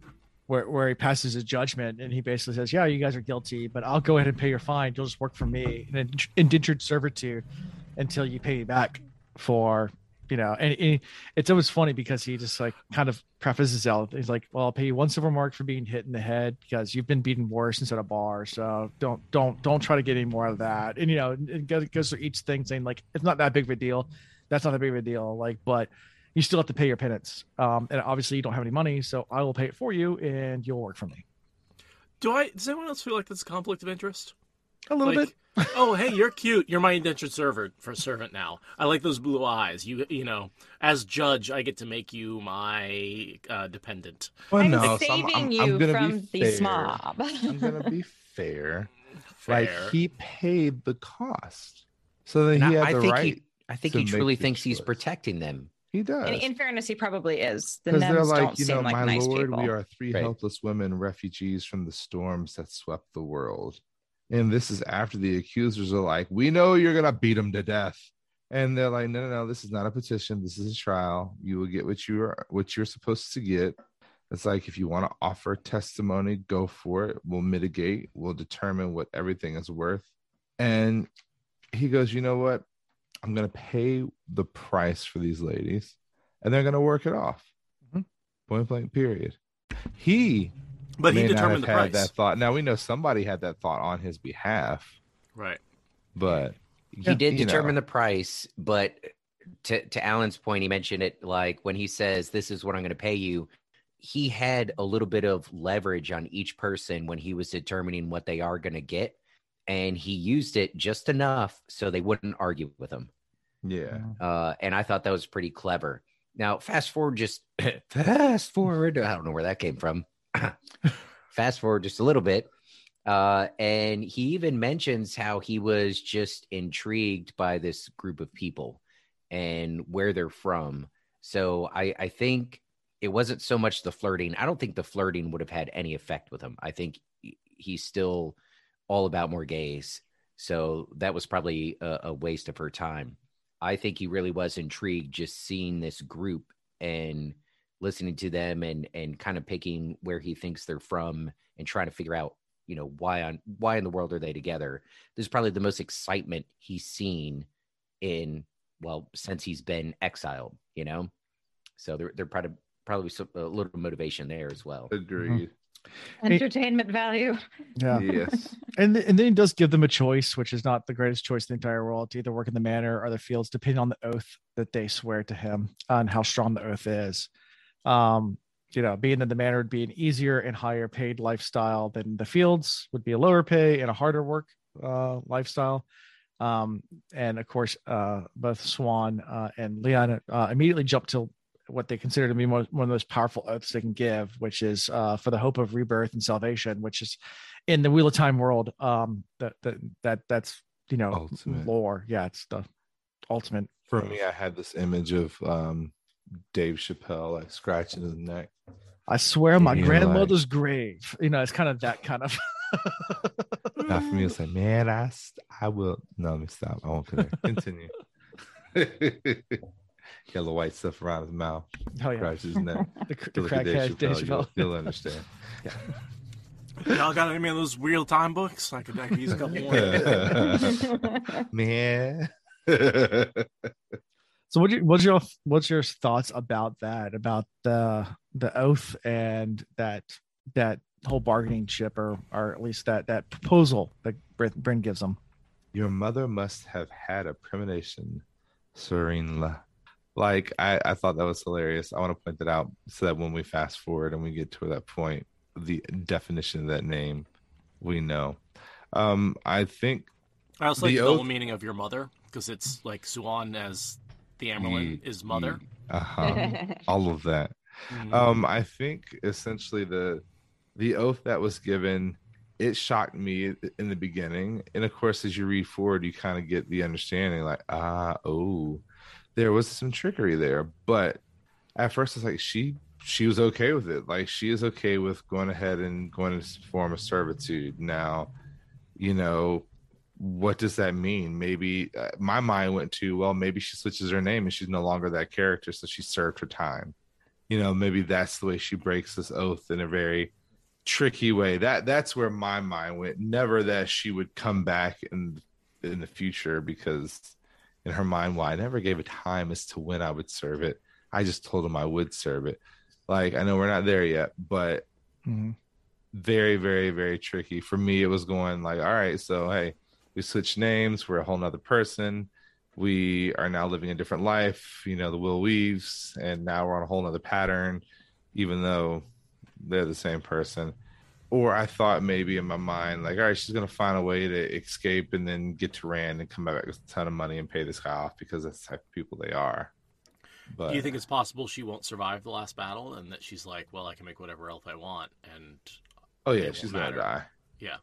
where, where he passes his judgment, and he basically says, "Yeah, you guys are guilty, but I'll go ahead and pay your fine. You'll just work for me, and ind- indentured servitude, until you pay me back for." You know, and he, it's always funny because he just like kind of prefaces out. He's like, "Well, I'll pay you one silver mark for being hit in the head because you've been beaten worse instead of bar. So don't, don't, don't try to get any more of that." And you know, it goes, goes through each thing saying like, "It's not that big of a deal. That's not that big of a deal." Like, but you still have to pay your penance. Um, and obviously you don't have any money, so I will pay it for you and you'll work for me. Do I? Does anyone else feel like that's a conflict of interest? A little like, bit. oh, hey, you're cute. You're my indentured servant for servant now. I like those blue eyes. You, you know, as judge, I get to make you my uh, dependent. Well, I'm no, so saving I'm- I'm- you I'm from the fair. smob. I'm gonna be fair. Fair. Like he paid the cost, so that And he I, had I the think right. he i think to he truly this thinks he's choice. protecting them he does. in, in fairness, he probably is. The Because they're like, don't you seem know, like my nice lord, people. we are three Right. helpless women, refugees from the storms that swept the world. And this is after the accusers are like, we know you're gonna beat him to death. And they're like, no, no, no, this is not a petition. This is a trial. You will get what you are what you're supposed to get. It's like if you want to offer testimony, go for it. We'll mitigate. We'll determine what everything is worth. And he goes, you know what? I'm gonna pay the price for these ladies, and they're gonna work it off. Mhm. Point blank. Period. He But he may not determined the have had price. that thought. Now we know somebody had that thought on his behalf, Right. but he Yeah, did determine know. the price but to to alan's point he mentioned it like when he says this is what i'm going to pay you he had a little bit of leverage on each person when he was determining what they are going to get and he used it just enough so they wouldn't argue with him yeah, uh, and i thought that was pretty clever now fast forward just fast forward i don't know where that came from fast forward just a little bit. Uh, and he even mentions how he was just intrigued by this group of people and where they're from. So I, I think it wasn't so much the flirting. I don't think the flirting would have had any effect with him. I think he's still all about Morgase. So that was probably a, a waste of her time. I think he really was intrigued just seeing this group and listening to them and and kind of picking where he thinks they're from and trying to figure out you know why on why in the world are they together this is probably the most excitement he's seen in well since he's been exiled you know so they're they're probably probably some, a little motivation there as well Agreed. Mm-hmm. Entertainment value. Yeah. Yes. And th- and then he does give them a choice, which is not the greatest choice in the entire world, to either work in the manor or the fields, depending on the oath that they swear to him and how strong the oath is. Um, you know, being in the manor would be an easier and higher paid lifestyle than the fields would be a lower pay and a harder work uh, lifestyle. Um, and of course, uh, both Siuan uh, and Leane uh, immediately jump to what they consider to be one, one of the most powerful oaths they can give, which is uh, for the hope of rebirth and salvation, which is in the Wheel of Time world. Um, that that that that's you know Ultimate. lore. Yeah, it's the ultimate. For me, I had this image of um, Dave Chappelle like scratching his neck. I swear, my Yeah, grandmother's grave. You know, it's kind of that kind of. Not for me, it's like, man, I, I will. No, let me stop. I won't connect. Continue. Got the white stuff around his mouth, Hell yeah, scratches his neck. the, cr- the Look at crackhead Dave Chappelle, You'll, Chappelle. you'll understand. Y'all got any of those real time books? I could, I could use a couple more. man. So what you what's your what's your thoughts about that about the the oath and that that whole bargaining chip or or at least that that proposal that Bryne, Bryne gives them. Your mother must have had a premonition, Serene. Like I, I thought that was hilarious. I want to point that out so that when we fast forward and we get to that point, the definition of that name, we know. Um, I think I also like The the double meaning of your mother because it's like Siuan as the Amyrlin Ye- is mother. uh huh, all of that. Mhm. Um, I think essentially the the oath that was given, it shocked me in the beginning, and of course, as you read forward, you kind of get the understanding, like, ah, oh, there was some trickery there. But at first, it's like she she was okay with it. Like she is okay with going ahead and going to form a servitude. Now, you know, what does that mean? Maybe uh, my mind went to, well, maybe she switches her name and she's no longer that character, so she served her time. You know maybe that's the way she breaks this oath in a very tricky way. That that's where my mind went. Never that she would come back in in the future because in her mind well i never gave a time as to when i would serve it. I just told him i would serve it. Like i know we're not there yet but very very very tricky. For me it was going like all right so hey we switched names we're a whole nother person. We are now living a different life you know the will weaves and now we're on a whole nother pattern even though they're the same person. Or i thought maybe in my mind like all right she's gonna find a way to escape and then get to rand and come back with a ton of money and pay this guy off because that's the type of people they are. But Do you think it's possible she won't survive the last battle and that she's like, well, I can make whatever oath I want and oh yeah she's gonna die. Yeah.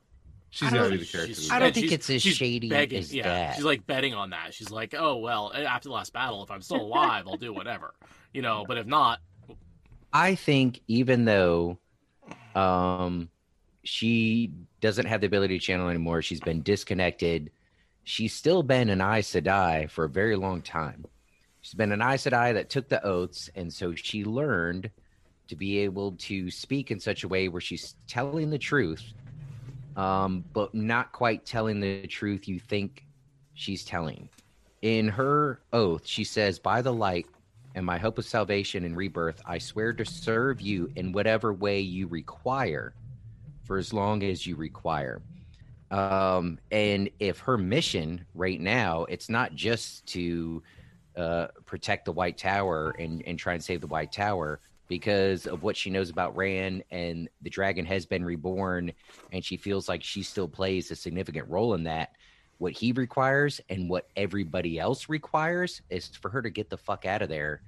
She's I gonna don't- be the character she's- I don't think she's- it's as she's shady begging, as yeah, that. She's like betting on that. She's like, oh well, after the last battle, if I'm still alive, I'll do whatever, you know. But if not, I think even though um she doesn't have the ability to channel anymore, she's been disconnected. She's still been an Aes Sedai for a very long time. She's been an Aes Sedai that took the oaths, and so she learned to be able to speak in such a way where she's telling the truth, um, but not quite telling the truth you think she's telling. In her oath, she says, By the light and my hope of salvation and rebirth, I swear to serve you in whatever way you require for as long as you require. Um, and if her mission right now, it's not just to uh, protect the White Tower and, and try and save the White Tower because of what she knows about Rand and the dragon has been reborn, and she feels like she still plays a significant role in that. What he requires and what everybody else requires is for her to get the fuck out of there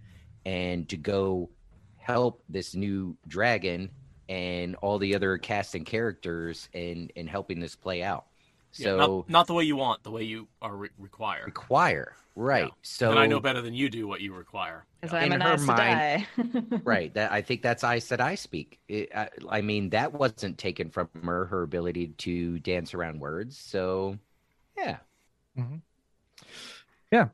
and to go help this new dragon and all the other cast and characters in in helping this play out. Yeah, So not, not the way you want, the way you are re- required. require right. Yeah. So and I know better than you do what you require. Because Yeah. I'm In an her mind- right that i think that's i said i speak it, I, I mean that wasn't taken from her her ability to dance around words so yeah Mhm. Yeah.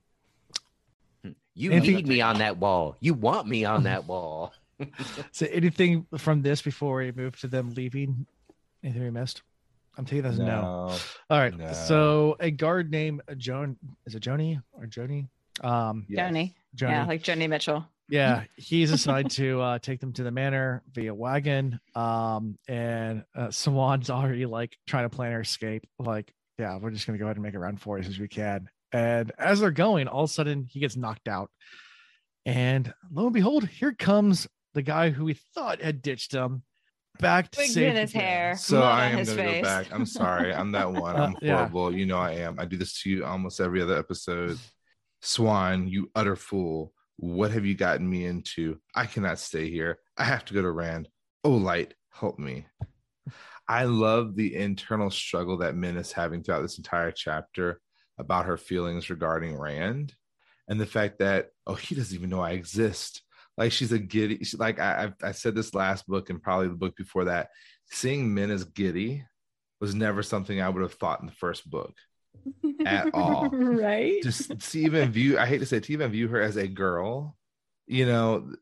you Anything- need me on that wall you want me on that wall So anything from this before we move to them leaving? Anything we missed? I'm taking this no. All right. No. So a guard named Joan is it Joni or Joni? Um Yes. Joni. Joni. Yeah, like Joni Mitchell. Yeah, he's assigned to uh, take them to the manor via wagon. Um, and uh, Siuan's already like trying to plan her escape. Like, yeah, we're just gonna go ahead and make it run for as as we can. And as they're going, all of a sudden he gets knocked out. And lo and behold, here comes the guy who we thought had ditched him back to Wigs in his day. hair. So mud I am gonna face. go back. I'm sorry. I'm that one. I'm Uh, yeah. horrible. You know I am. I do this to you almost every other episode. Siuan, you utter fool. What have you gotten me into? I cannot stay here. I have to go to Rand. Oh, light, help me. I love the internal struggle that Min is having throughout this entire chapter about her feelings regarding Rand and the fact that, oh, he doesn't even know I exist. Like she's a giddy, she, like I, I I said this last book and probably the book before that. Seeing Min as giddy was never something I would have thought in the first book at all. right? Just to even view, I hate to say, it, to even view her as a girl, you know,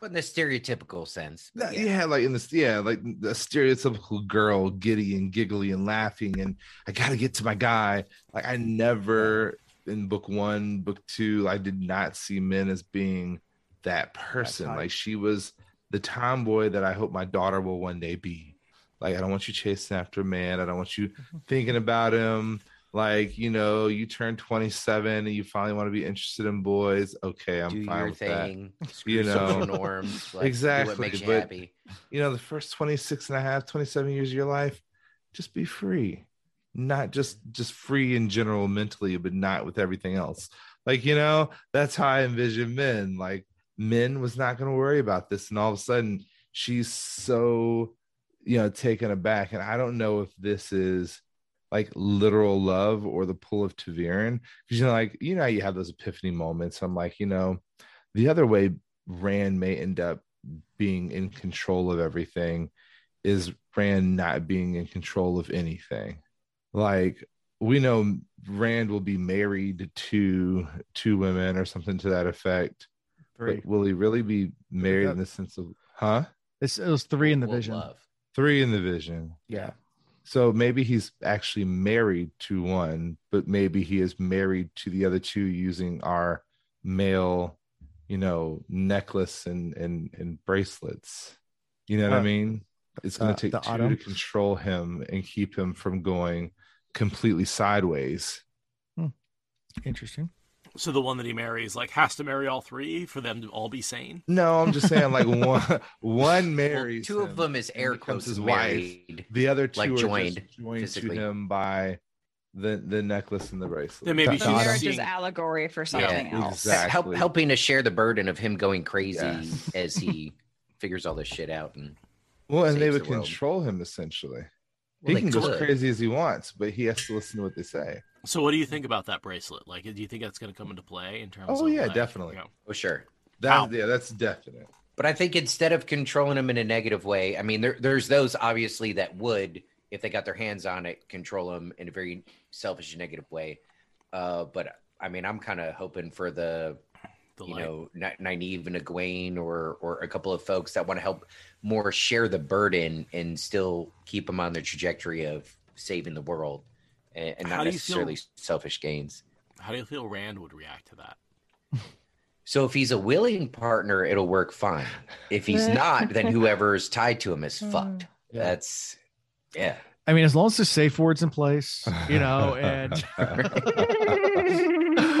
but in the stereotypical sense yeah. yeah. like in this, yeah, like the stereotypical girl, giddy and giggly and laughing, and I gotta get to my guy. Like I never in book one, book two, I did not see Min as being that person. type. Like she was the tomboy that I hope my daughter will one day be. Like I don't want you chasing after a man. I don't want you mm-hmm. thinking about him. Like you know, you turn 27 and you finally want to be interested in boys. Okay, I'm do fine with that thing You screw social know. norms like, Exactly, you but- happy you know the first 26 and a half 27 years of your life just be free not just just free in general mentally but not with everything else like you know that's how i envision Min like Min was not going to worry about this and all of a sudden she's so you know taken aback and i don't know if this is like literal love or the pull of ta'veren. Because you know, like you know, you have those epiphany moments. I'm like, you know, the other way Rand may end up being in control of everything is Rand not being in control of anything. Like we know Rand will be married to two women or something to that effect. Three. But will he really be married in the sense of huh? It's, it was three in the Full vision. love. Three in the vision. Yeah. So maybe he's actually married to one, but maybe he is married to the other two using our male, you know, necklace and and and bracelets. You know what I mean? It's going uh, to take the two a'dam? to control him and keep him from going completely sideways. Interesting. So the one that he marries like has to marry all three for them to all be sane. No, I'm just saying, like one one Well, marries two of them is and air becomes quotes his his wife. The other two like, are joined just joined physically. to him by the the necklace and the bracelet. Then maybe The she's a'dam. Marriage is allegory for something Yeah, else. exactly. Help, helping to share the burden of him going crazy Yes. as he figures all this shit out and Well, and they would the control him essentially. Well, he they can go as crazy as he wants, but he has to listen to what they say. So what do you think about that bracelet? Like, do you think that's going to come into play in terms? Of? Oh, of, yeah, like, definitely. you know- oh sure That, How? yeah, that's definite. But I think instead of controlling them in a negative way, I mean, there, there's those obviously that would, if they got their hands on it, control them in a very selfish negative way. Uh, but I mean, I'm kind of hoping for the, the, you like- know, Ny- Nynaeve and Egwene or or a couple of folks that want to help more share the burden and still keep them on the trajectory of saving the world and, and not do you feel- necessarily selfish gains. how do you feel Rand would react to that? So if he's a willing partner, it'll work fine. If he's not, then whoever's tied to him is mm. fucked. Yeah. That's yeah. I mean, as long as the safe words in place, you know, and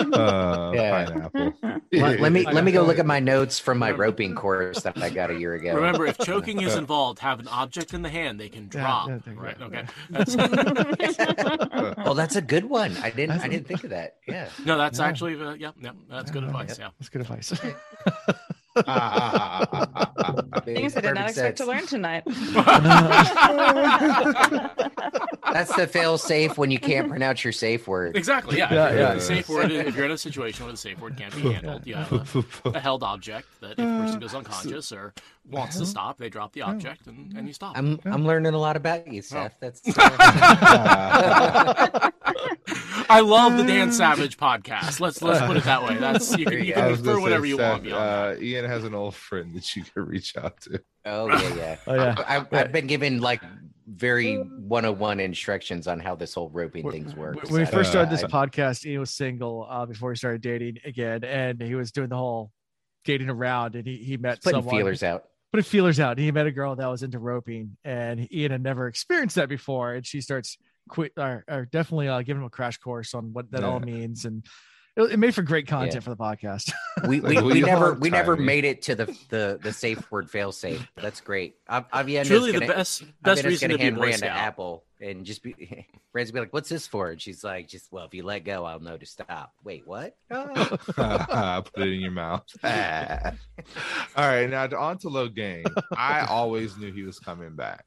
uh, Yeah. pineapple. Let, let me let me go look at my notes from my roping course that I got a year ago. Remember, if choking is involved, have an object in the hand they can drop. yeah, there right? go. Okay. That's, oh, that's a good one. I didn't That's I a- didn't think of that. Yeah. no, that's Yeah. actually uh, yeah, yeah, that's good Yeah, advice. Yeah. that's good advice. Things I did not expect to learn tonight. That's the fail safe when you can't pronounce your safe word. Exactly. Yeah. Yeah, if, yeah. The safe word. If you're in a situation where the safe word can't be handled, you have a, a held object that if a person goes unconscious or wants to stop, they drop the object and, and you stop. I'm I'm learning a lot about you, Seth. That's I love the Dan Savage podcast. Let's let's put it that way. That's you can, you can was whatever say, you Seth, want uh, Ian has an old friend that you can reach out to. oh yeah, yeah. Oh, yeah. I, I, I've been given like very 101 instructions on how this whole roping things work. When we first started this I- podcast, Ian was single uh, before he started dating again, and he was doing the whole dating around, and he, he met putting someone feelers out. Putting feelers out. He met a girl that was into roping, and Ian had never experienced that before. And she starts quit or, or definitely uh, giving him a crash course on what that all means, and it, it made for great content Yeah. for the podcast. We Like, we, we never hard we never made it to the the the safe word fail safe. That's great. I'm, I'm Truly the best best I'm reason gonna to be a hand Rand Scout. apple and just be Rand's be like, "What's this for?" And she's like, "Just well, if you let go, I'll know to stop." Wait, what? Oh. Put it in your mouth. All right, now on to Logain. I always knew he was coming back.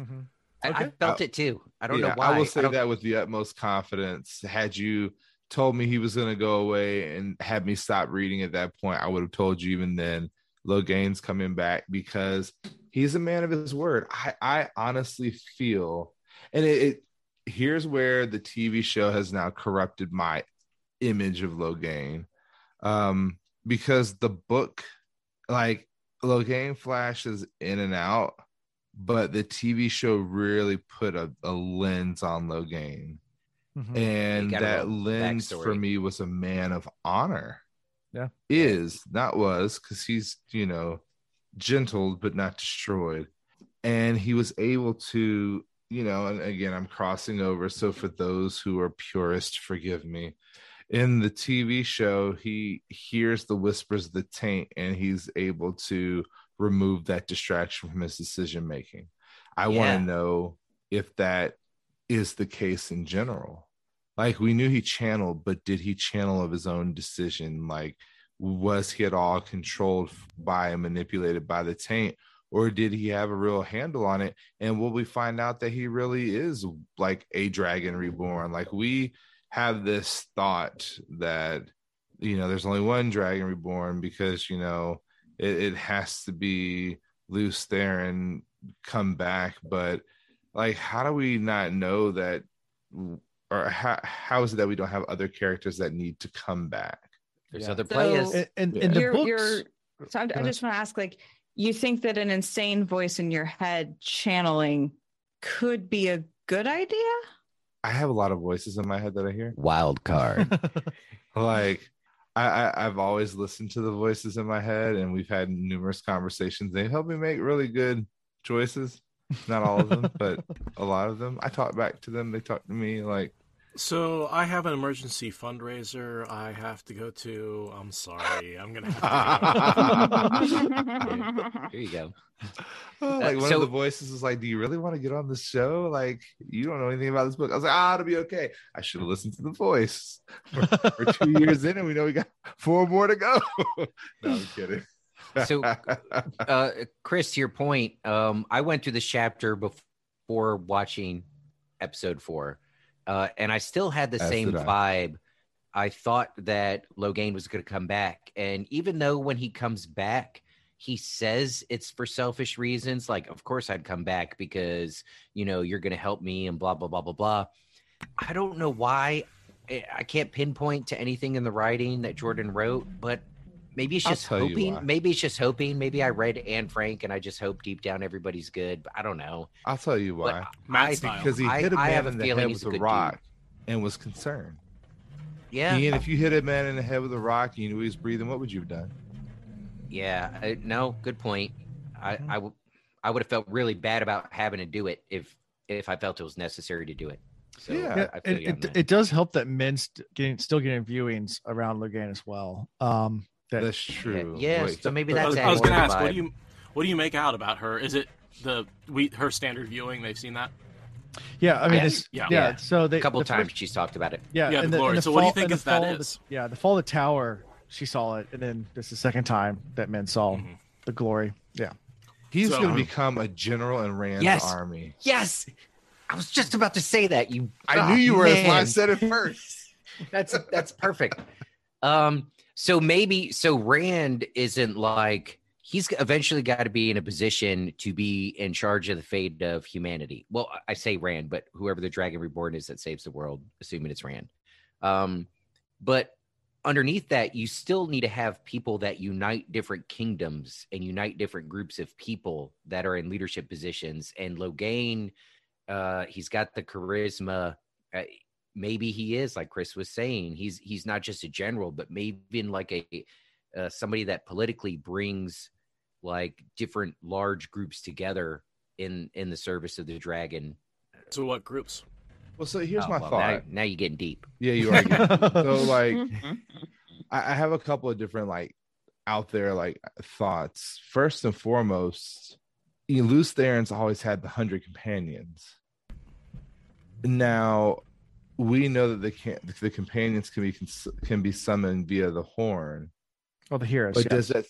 Mhm. I, I Okay. felt it too. I don't yeah, know why. I will say don't- that with the utmost confidence. Had you told me he was going to go away and had me stop reading at that point, I would have told you even then. Logain's coming back because he's a man of his word. I, I honestly feel, and it, it here's where the TV show has now corrupted my image of Logain, um, because the book, like Logain flashes in and out, but the TV show really put a, a lens on Logain. Mhm. And that little lens for me was a man of honor. Yeah. Is not was because he's, you know, gentled but not destroyed. And he was able to, you know, and again, I'm crossing over. So for those who are purists, forgive me. In the TV show, he hears the whispers of the taint and he's able to remove that distraction from his decision making. I want to know if that is the case in general. Like we knew he channeled, but did he channel of his own decision? Like, was he at all controlled by and manipulated by the taint? Or did he have a real handle on it? And will we find out that he really is like a dragon reborn? Like we have this thought that, you know, there's only one dragon reborn because, you know, it, it has to be Lews Therin and come back. But like, how do we not know that or how, how is it that we don't have other characters that need to come back? There's Yeah. other So- players. And, and, Yeah. and the you're, books, you're so I'm, I just want to ask like you think that an insane voice in your head channeling could be a good idea I have a lot of voices in my head that I hear. Wild card. Like I, I I've always listened to the voices in my head, and we've had numerous conversations. They help me make really good choices. Not all of them, but a lot of them. I talk back to them. They talk to me. Like So I have an emergency fundraiser I have to go to. I'm sorry. I'm gonna have to. There you go. oh, like one so- of the voices was like, "Do you really want to get on the show? Like you don't know anything about this book." I was like, "Ah, it'll be okay." I should have listened to the voice. We're, we're two years in, and we know we got four more to go. no, I'm kidding. So, uh, Chris, to your point, um, I went through this chapter before watching episode four, uh, and I still had the As same did I. vibe. I thought that Logain was going to come back, and even though when he comes back, he says it's for selfish reasons. Like, of course, I'd come back because you know you're going to help me, and blah blah blah blah blah. I don't know why. I I can't pinpoint to anything in the writing that Jordan wrote, but maybe it's just hoping. Maybe it's just hoping. Maybe I read Anne Frank and I just hope deep down everybody's good. But I don't know. I'll tell you why. Matt I- Because he hit a I man have a in the head with a a good rock and was concerned. Yeah, Ian, if you hit a man in the head with a rock and you knew he was breathing, what would you have done? yeah. I, no, good point. I I would have felt really bad about having to do it if if I felt it was necessary to do it. So Yeah. Yeah, I feel and you on it, it does help that Min st- getting still getting viewings around Logain as well. Um, that That's true. yeah, Wait, so maybe I that's was, I adding was gonna the ask, what do you what do you make out about her? Is it the we her standard viewing? They've seen that. yeah, I mean, Yeah. it's, yeah, Yeah. So they a couple the times first- she's talked about it. yeah, Yeah, and the the, glory. and the So what do you fall- think is that of the- is? yeah, the fall of the tower she saw it, and then this is the second time that Min saw Mhm. the glory. Yeah. He's So- going to become a general in Rand's Yes. army. Yes, I was just about to say that. You, I Oh, knew you were. That's why I said it first. that's that's perfect. Um, so maybe so Rand isn't like he's eventually got to be in a position to be in charge of the fate of humanity. Well, I say Rand, but whoever the Dragon Reborn is that saves the world, assuming it's Rand. Um, but underneath that, you still need to have people that unite different kingdoms and unite different groups of people that are in leadership positions. And Logain, uh, he's got the charisma. Uh, maybe he is like Chris was saying. He's he's not just a general, but maybe in like a uh, somebody that politically brings like different large groups together in in the service of the dragon. So what groups? Well, so here's Oh, my well, thought. Now, now you're getting deep. Yeah, you are. getting- so like. I, I have a couple of different like out there like thoughts. First and foremost, Lews Therin's always had the hundred companions. Now, we know that the can the companions can be can be summoned via the horn, Oh, the heroes. but yeah. does that?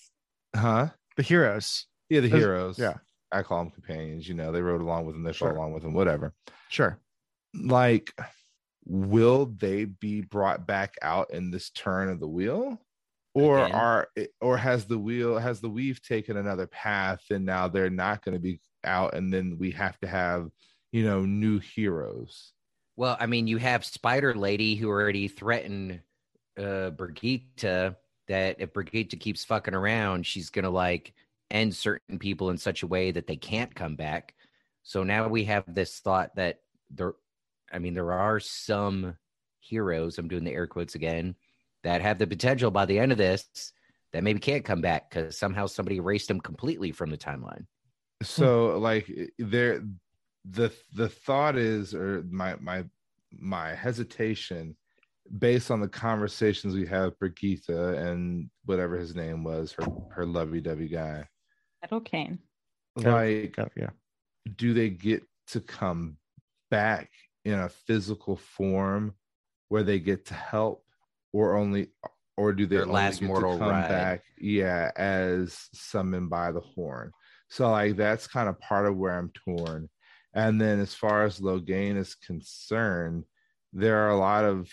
Huh? the heroes. Yeah, the Does- heroes. yeah. I call them companions. You know, they rode along with them. They Sure. fought along with them. Whatever. Sure. Like, will they be brought back out in this turn of the wheel? or Again? are or has the wheel has the weave taken another path and now they're not going to be out and then we have to have you know new heroes Well, I mean, you have Spider Lady who already threatened uh Birgitte that if Birgitte keeps fucking around, she's gonna like end certain people in such a way that they can't come back. So now we have this thought that there I mean, there are some heroes, I'm doing the air quotes again, that have the potential by the end of this that maybe can't come back because somehow somebody erased them completely from the timeline. so like there the the thought is or my my my hesitation based on the conversations we have Birgitte and whatever his name was her her lovey-dovey guy. Gaidal Cain like Got- Yeah. do they get to come back in a physical form where they get to help or only or do they Their only last get to mortal come ride. back yeah as summoned by the horn? So like that's kind of part of where i'm torn and then as far as logain is concerned there are a lot of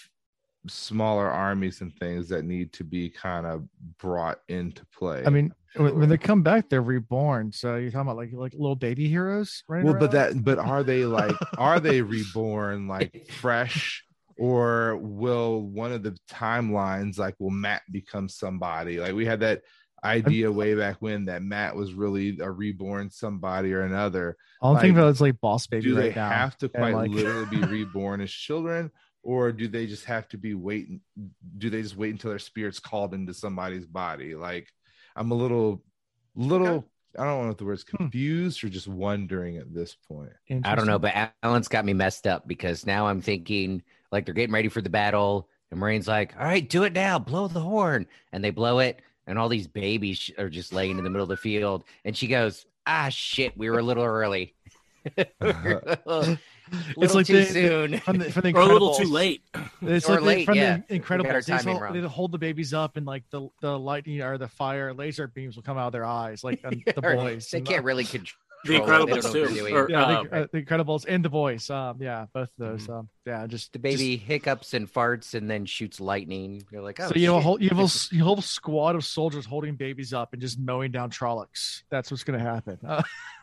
smaller armies and things that need to be kind of brought into play I mean, when, when they come back, they're reborn. So you're talking about like like little baby heroes, right? well but that but are they like are they reborn like fresh or will one of the timelines like will matt become somebody like we had that idea way back when that matt was really a reborn somebody or another all I'm thinking like, about is like boss baby do they right now. have to quite like- literally be reborn as children or do they just have to be waiting do they just wait until their spirit's called into somebody's body like i'm a little little i don't know if the word's Hmm. confused or just wondering at this point I don't know, but Alan's got me messed up because now I'm thinking like they're getting ready for the battle, and Moiraine's like, "All right, do it now, blow the horn," and they blow it, and all these babies are just laying in the middle of the field, and she goes, "Ah, shit, we were a little early." little It's like too the- soon. from the, from the Or a little too late. It's Or like the- late, from yeah. the We got our Incredibles. They, hold, they hold the babies up, and like the the lightning or the fire laser beams will come out of their eyes, like on the boys. they can't really control. The it. They don't Incredibles what too. Or, yeah, uh, the, uh, the Incredibles and the boys. Um, yeah, both of those. Um, yeah, just the baby hiccups and farts and then shoots lightning. You're like, oh, so you have a whole you have a, s- you have a whole squad of soldiers holding babies up and just mowing down Trollocs. That's what's gonna happen. Uh,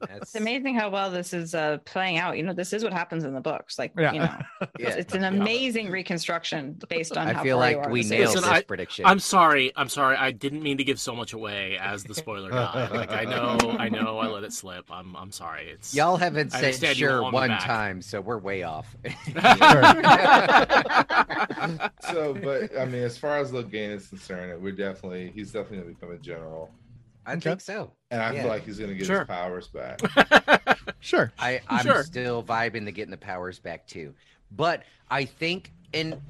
That's- It's amazing how well this is uh, playing out. You know, this is what happens in the books. Like, Yeah. you know, it's, Yeah. it's an amazing reconstruction based on I how feel far you like are we nailed series. Listen, this I- prediction. I'm sorry. I'm sorry. I didn't mean to give so much away as the spoiler guy. Like I know, I know, I let it slip. I'm, I'm sorry. It's Y'all haven't I said sure want one time, so we're way off. so but i mean as far as Logain is concerned we're definitely he's definitely gonna become a general I Okay. think so. and i Yeah. feel like he's gonna get Sure. his powers back sure. I, I'm Sure. still vibing to getting the powers back too. But I think, and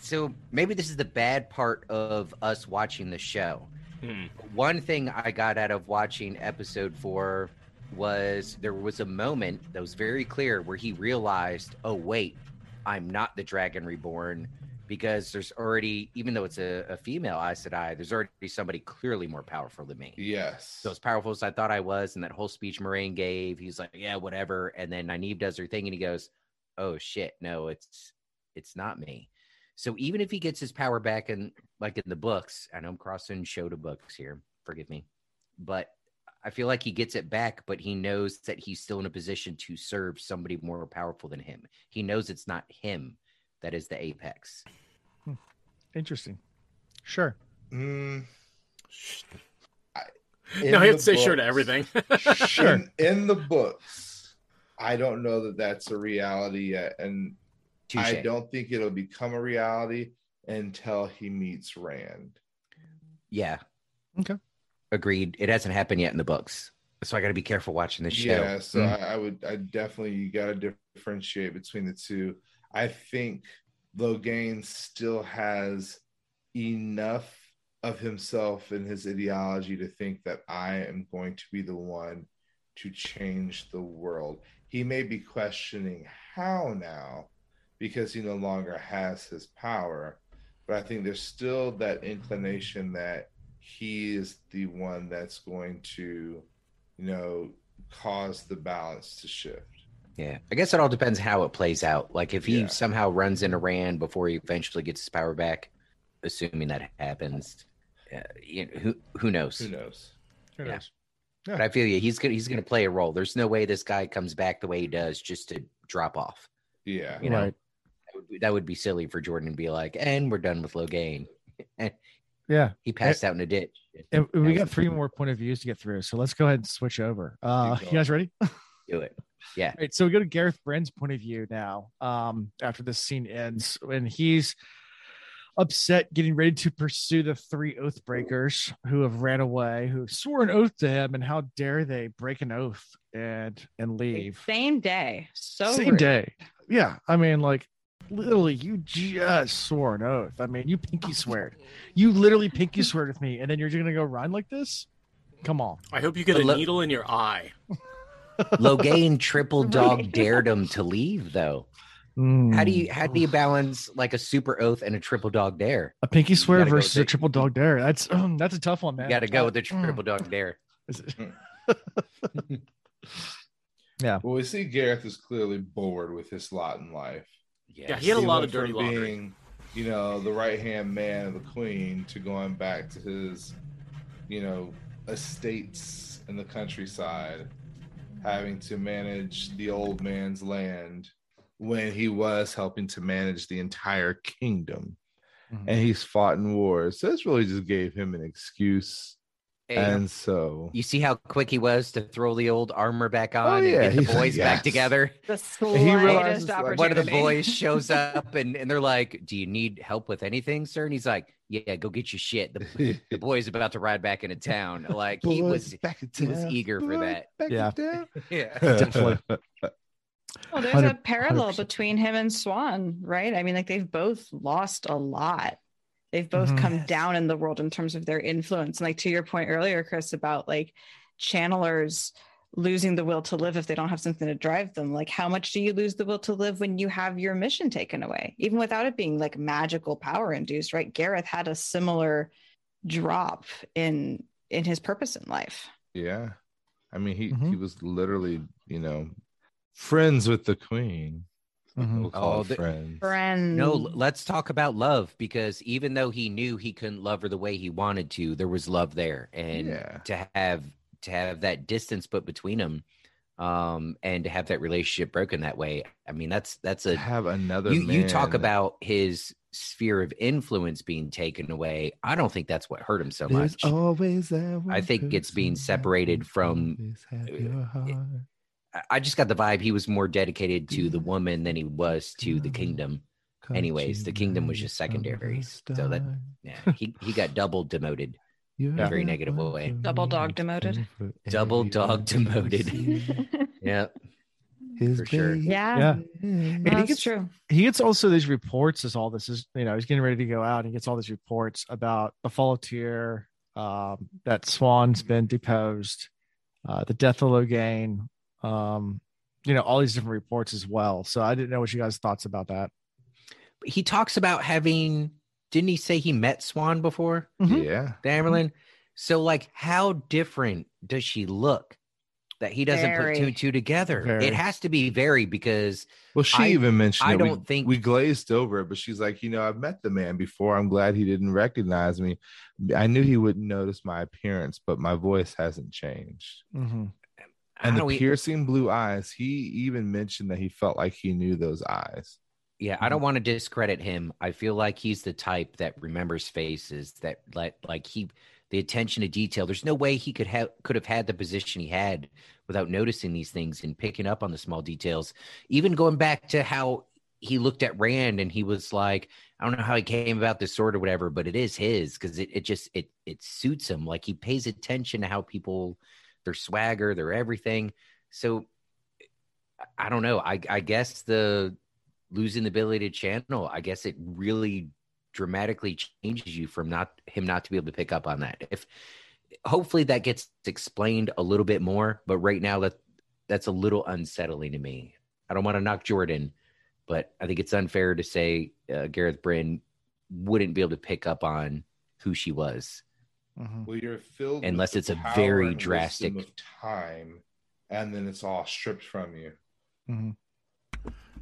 so maybe this is the bad part of us watching the show. Hmm. One thing I got out of watching episode four was there was a moment that was very clear where he realized, oh, wait, I'm not the Dragon Reborn. Because there's already, even though it's a, a female Aes Sedai, there's already somebody clearly more powerful than me. Yes. So as powerful as I thought I was, and that whole speech Moiraine gave, he's like, yeah, whatever. And then Nynaeve does her thing, and he goes, oh shit, no, it's it's not me. So even if he gets his power back in like in the books, I know I'm crossing show to books here, forgive me, but I feel like he gets it back, but he knows that he's still in a position to serve somebody more powerful than him. He knows it's not him that is the apex. Interesting. Sure. Mm, no, in he had the to say sure to everything. Sure. In, in the books, I don't know that that's a reality yet, and I don't think it'll become a reality until he meets Rand. Yeah. Okay. Agreed. It hasn't happened yet in the books. So I got to be careful watching this show. Yeah, so Mm. I, I would, I definitely you got to differentiate between the two. I think Logain still has enough of himself and his ideology to think that I am going to be the one to change the world. He may be questioning how now because he no longer has his power, but I think there's still that inclination that he is the one that's going to, you know, cause the balance to shift. Yeah, I guess it all depends how it plays out. Like if he Yeah. somehow runs into Rand before he eventually gets his power back, assuming that happens, uh, you know, who who knows? Who knows? Who Yeah. knows? But I feel you. He's gonna he's gonna play a role. There's no way this guy comes back the way he does just to drop off. Yeah. You know, Right. that would, be, that would be silly for Jordan to be like, and we're done with Logain. Yeah. He passed out in a ditch. And we got three more point of views to get through. So let's go ahead and switch over. Uh, you guys ready? Do it. Yeah. Right, so we go to Gareth Bryne's point of view now. Um, after this scene ends, and he's upset, getting ready to pursue the three oath breakers who have ran away, who swore an oath to him, and how dare they break an oath and and leave Same day. So same rude. day. Yeah, I mean, like literally, you just swore an oath. I mean, you pinky sweared. You literally pinky sweared with me, and then you're just gonna go run like this? Come on. I hope you get But a look- needle in your eye. Logain triple dog dared him to leave though. How Mm. do you how do you balance like a super oath and a triple dog dare? a pinky swear versus a triple dog dare? That's um, that's a tough one, man. You got to go with the Mm. triple dog dare. yeah. Well, we see Gareth is clearly bored with his lot in life. Yeah, he had a He lot of dirty laundry. Being, you know, the right hand man of the queen to going back to his, you know, estates in the countryside, having to manage the old man's land when he was helping to manage the entire kingdom. Mhm. And he's fought in wars. So this really just gave him an excuse. Hey, And so you see how quick he was to throw the old armor back oh, on Oh, and get the he's- boys yes. back together? The slightest opportunity. One of the boys shows up and, and they're like, Do you need help with anything, sir? And he's like, Yeah, go get your shit. The, the boy's about to ride back into town. Like he was back in he was town. eager for that. back Yeah. Yeah. Definitely. Well, there's a parallel 100%. between him and Siuan, right? I mean, like they've both lost a lot. They've both Mhm. come Yes. down in the world in terms of their influence. And like to your point earlier, Chris, about like channelers losing the will to live if they don't have something to drive them. Like, how much do you lose the will to live when you have your mission taken away, even without it being like magical power induced, right? Gareth had a similar drop in in his purpose in life. Yeah. I mean, he Mhm. he was literally, you know, friends with the queen. Mhm. We'll Oh, it the- friends. Friend. No, let's talk about love because even though he knew he couldn't love her the way he wanted to, there was love there, and Yeah. to have to have that distance put between them, um, and to have that relationship broken that way, I mean, that's that's a have another you you talk about his sphere of influence being taken away. I don't think that's what hurt him so There's much. always that I think it's being person separated that from, always have your heart. I- I just got the vibe he was more dedicated to the woman than he was to the kingdom. Anyways, the kingdom was just secondary, so that- Yeah, he he got double demoted. You're a very negative negative way. Double dog demoted. Double dog demoted. Yeah, His For sure. baby. yeah, Yeah. no, he gets- true. he gets also these reports as all this is you know he's getting ready to go out and he gets all these reports about the fall of Tear um, that Siuan's been deposed uh, the death of logain um, you know all these different reports as well so i didn't know what you guys thoughts about that he talks about having. Didn't he say he met Siuan before, Mhm. Yeah. the Amyrlin? So, like, how different does she look that he doesn't Very. put two and two together? Very. It has to be very because Well, she I- even mentioned I it. Don't think- we glazed over it, but she's like, you know, I've met the man before. I'm glad he didn't recognize me. I knew he wouldn't notice my appearance, but my voice hasn't changed. Mhm. And the don't e- piercing blue eyes, he even mentioned that he felt like he knew those eyes. Yeah, I don't want to discredit him. I feel like he's the type that remembers faces that let like he the attention to detail. There's no way he could have could have had the position he had without noticing these things and picking up on the small details. Even going back to how he looked at Rand and he was like, I don't know how he came about this sword or whatever, but it is his because it, it just it it suits him. Like he pays attention to how people their swagger, their everything. So I- don't know. I I guess the losing the ability to channel, I guess it really dramatically changes you from not him not to be able to pick up on that. If hopefully that gets explained a little bit more, but right now that that's a little unsettling to me. I don't want to knock Jordan, but I think it's unfair to say uh, Gareth Bryne wouldn't be able to pick up on who she was. Mhm. Well, you're filled with Unless the it's a power very drastic- of time, and then it's all stripped from you. Mhm.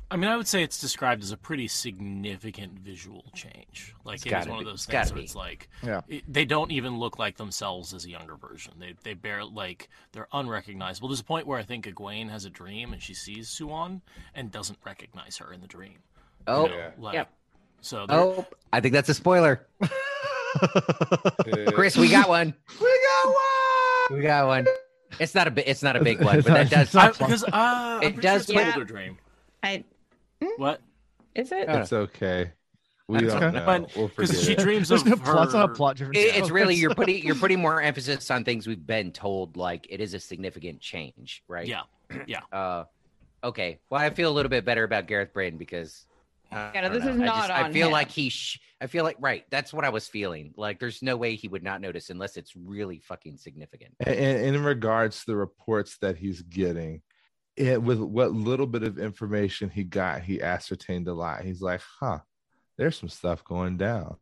I mean, I would say it's described as a pretty significant visual change. Like It's it is gotta one of those things gotta where be. it's like Yeah. it- they don't even look like themselves as a younger version. They they bear like they're unrecognizable. There's a point where I think Egwene has a dream and she sees Siuan and doesn't recognize her in the dream. You Oh, know, Yeah. like, Yep. So oh, I think that's a spoiler. Chris, we got one. we got one. We got one. It's not a bi- it's not a big one, but that does not- I, because uh, It does sure it's an put- older dream. I What? is it? Yeah. It's okay. We That's don't okay. know. But- we'll Because forget she it. dreams There's of no her. plot. It's not plot difference. It- it's really you're putting you're putting more emphasis on things we've been told like it is a significant change right Yeah. Yeah. Uh okay well i feel a little bit better about gareth braden because Yeah, no, I this is know. I not i on feel him. like he sh- i feel like right that's what i was feeling like there's no way he would not notice unless it's really fucking significant and, and in regards to the reports that he's getting it with what little bit of information he got he ascertained a lot he's like huh there's some stuff going down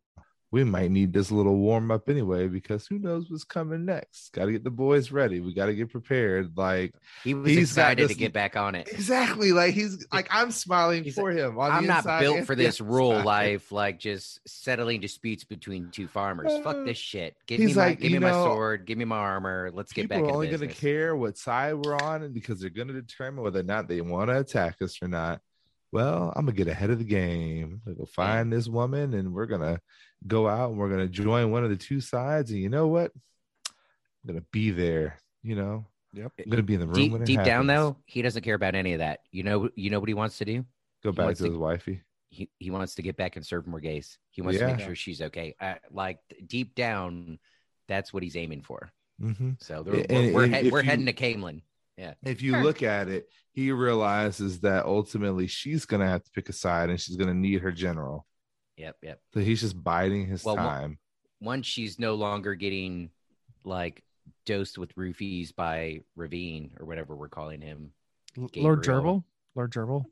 we might need this little warm up anyway because who knows what's coming next? Got to get the boys ready. We got to get prepared. Like he was He's excited to get back on it. Exactly. Like he's like i'm smiling He's for him on i'm not built for this rural life like just settling disputes between two farmers. Fuck Uh, this shit. Give me my like, give me you my sword. Give me my armor. Let's get people back are into only going to care what side we're on because they're going to determine whether or not they want to attack us or not. Well i'm gonna get ahead of the game. I'm gonna go find this woman and we're gonna go out and we're gonna join one of the two sides and you know what? I'm gonna be there you know? Yep. i'm gonna be in the room deep, when it deep down though he doesn't care about any of that. You know you know what he wants to do? Go he back to to- his wifey. He, he wants to get back and serve Morgase. He wants to make sure she's okay. Uh, like deep down that's what he's aiming for. Hmm so they're- And- we're, we're, and head, we're you- heading to Caemlyn. if you Sure. look at it he realizes that ultimately she's gonna have to pick a side and she's gonna need her general yep yep so he's just biding his Well, one- time once she's no longer getting like dosed with roofies by Rahvin or whatever we're calling him Lord Gerbil. Lord Gerbil.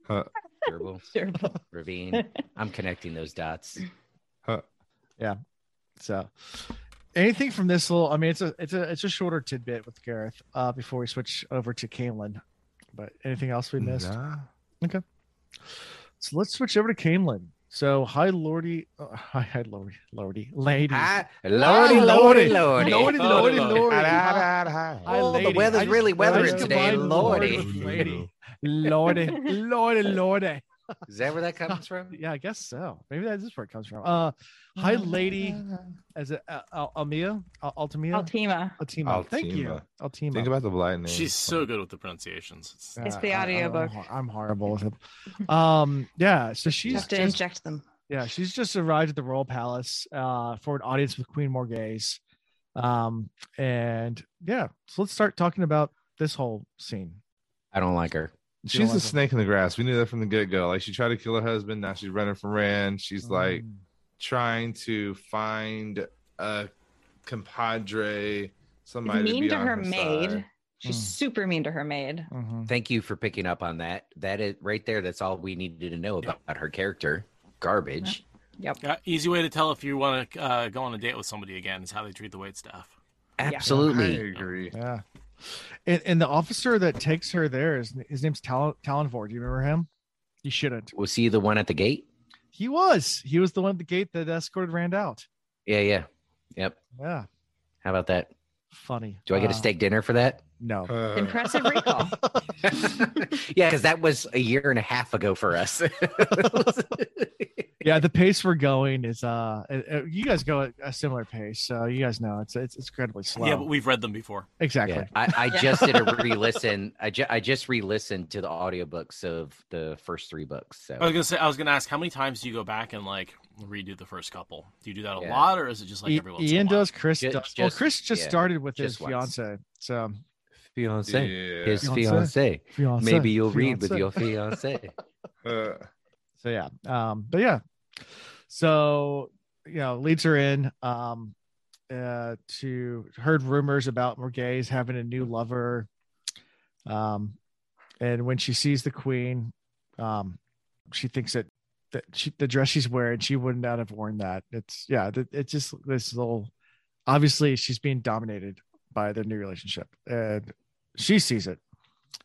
Gerbil, Sure. Rahvin I'm connecting those dots Huh. Yeah. So, anything from this little? I mean, it's a it's a it's a shorter tidbit with Gareth. Uh, before we switch over to Caemlyn, but anything else we missed? Nah. So let's switch over to Caemlyn. So hi, Lordy. Uh, hi, hi, Lordy, Lordy, lady. Hi, Hi, lordy lordy lordy Lordy, Lordy, Lordy. Lordy. Hi, Hi, hi, hi. hi, Oh, the lady. weather's I just- really I weathering just today, combined Lordy. with Lady. Lordy, Lordy, Lordy. is that where that comes from Yeah, I guess so. Maybe that is where it comes from. Uh, hi, lady. As a uh, Almia, Al- Altamia, Altima. Altima. Thank you, Altima. Altima. Think about the blind name. She's so good with the pronunciations. It's, It's the I- I- audiobook. I'm, I'm horrible with it. Um, yeah. So You she's have to just, inject them. yeah, she's just arrived at the royal palace uh, for an audience with Queen Morgase. Um, and yeah, so let's start talking about this whole scene. I don't like her She's a like snake in the grass. We knew that from the get go. Like she tried to kill her husband. Now she's running from Rand. She's like Mm. trying to find a compadre, She's somebody mean be to on her maid. side. She's Mm. super mean to her maid. Mhm. thank you for picking up on that that is right there that's all we needed to know about her character garbage. Yep. Yeah, easy way to tell if you want to uh, go on a date with somebody again is how they treat the wait staff. Absolutely. I agree. Yeah. And, and the officer that takes her there is his name's Tal- Tallanvor. Do you remember him? You shouldn't. Was he the one at the gate? He was. He was the one at the gate that escorted Rand out. Yeah, yeah. Yep. Yeah. How about that? Funny. Do I get Uh, a steak dinner for that? No. Uh, Impressive recall. yeah, because that was a year and a half ago for us. Yeah, the pace we're going is uh, uh, uh, you guys go at a similar pace, so you guys know it's it's, it's incredibly slow. Yeah, but we've read them before. exactly. yeah, I, I just did a re-listen. I, ju- I just re-listened to the audiobooks of the first three books. So I was gonna say, I was gonna ask, how many times do you go back and like redo the first couple? Do you do that a Yeah. lot, or is it just like I- every once Ian in a while? does. Chris Ju- does. well, Chris just yeah, started with his once. fiance. So fiance, yeah. his Fiancé. fiance. fiance. Maybe you'll read with your fiance. Uh, So yeah. Um, but yeah. So you know, leads her in um uh to heard rumors about Morgase having a new lover. Um and when she sees the queen, um she thinks that that she the dress she's wearing, she would not have worn that. It's yeah, it's just this little obviously she's being dominated by their new relationship. And she sees it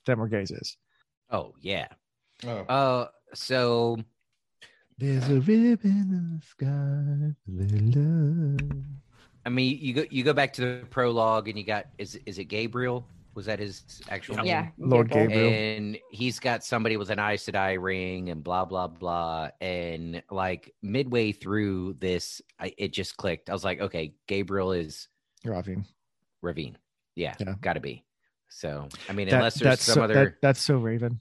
that Morgase is. Oh yeah. oh. Uh, so There's a ribbon in the sky for love. I mean, you go you go back to the prologue, and you got is is it Gabriel? Was that his actual name? yeah. Lord Gabriel. Gabriel. and he's got somebody with an Aes Sedai ring and blah blah blah. And like midway through this, I, it just clicked. I was like, okay, Gabriel is Rahvin. Rahvin. Yeah, Yeah. got to be. So I mean, That- unless there's that's some so, other, that, that's so Raven.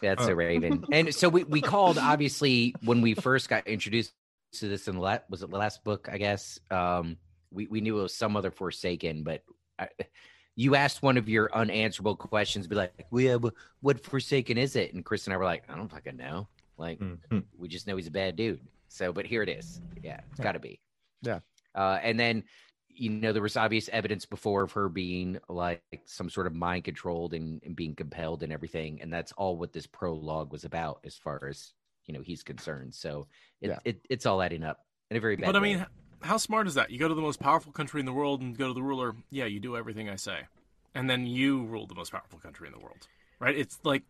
that's Oh. a Raven. And so we we called obviously when we first got introduced to this in the la- was it the last book? I guess um, we we knew it was some other Forsaken, but. I, you asked one of your unanswerable questions, be like, "We have what Forsaken is it?" And Chris and I were like, "I don't fucking know. Like, Mhm. we just know he's a bad dude. So, but here it is. Yeah, it's Yeah. got to be. Yeah. Uh, and then, you know, there was obvious evidence before of her being like some sort of mind controlled and, and being compelled and everything. And that's all what this prologue was about, as far as you know he's concerned. So, it, Yeah. it it's all adding up in a very bad. But I way. mean, how smart is that? You go to the most powerful country in the world and go to the ruler. Yeah, you do everything I say, and then you rule the most powerful country in the world, right? It's like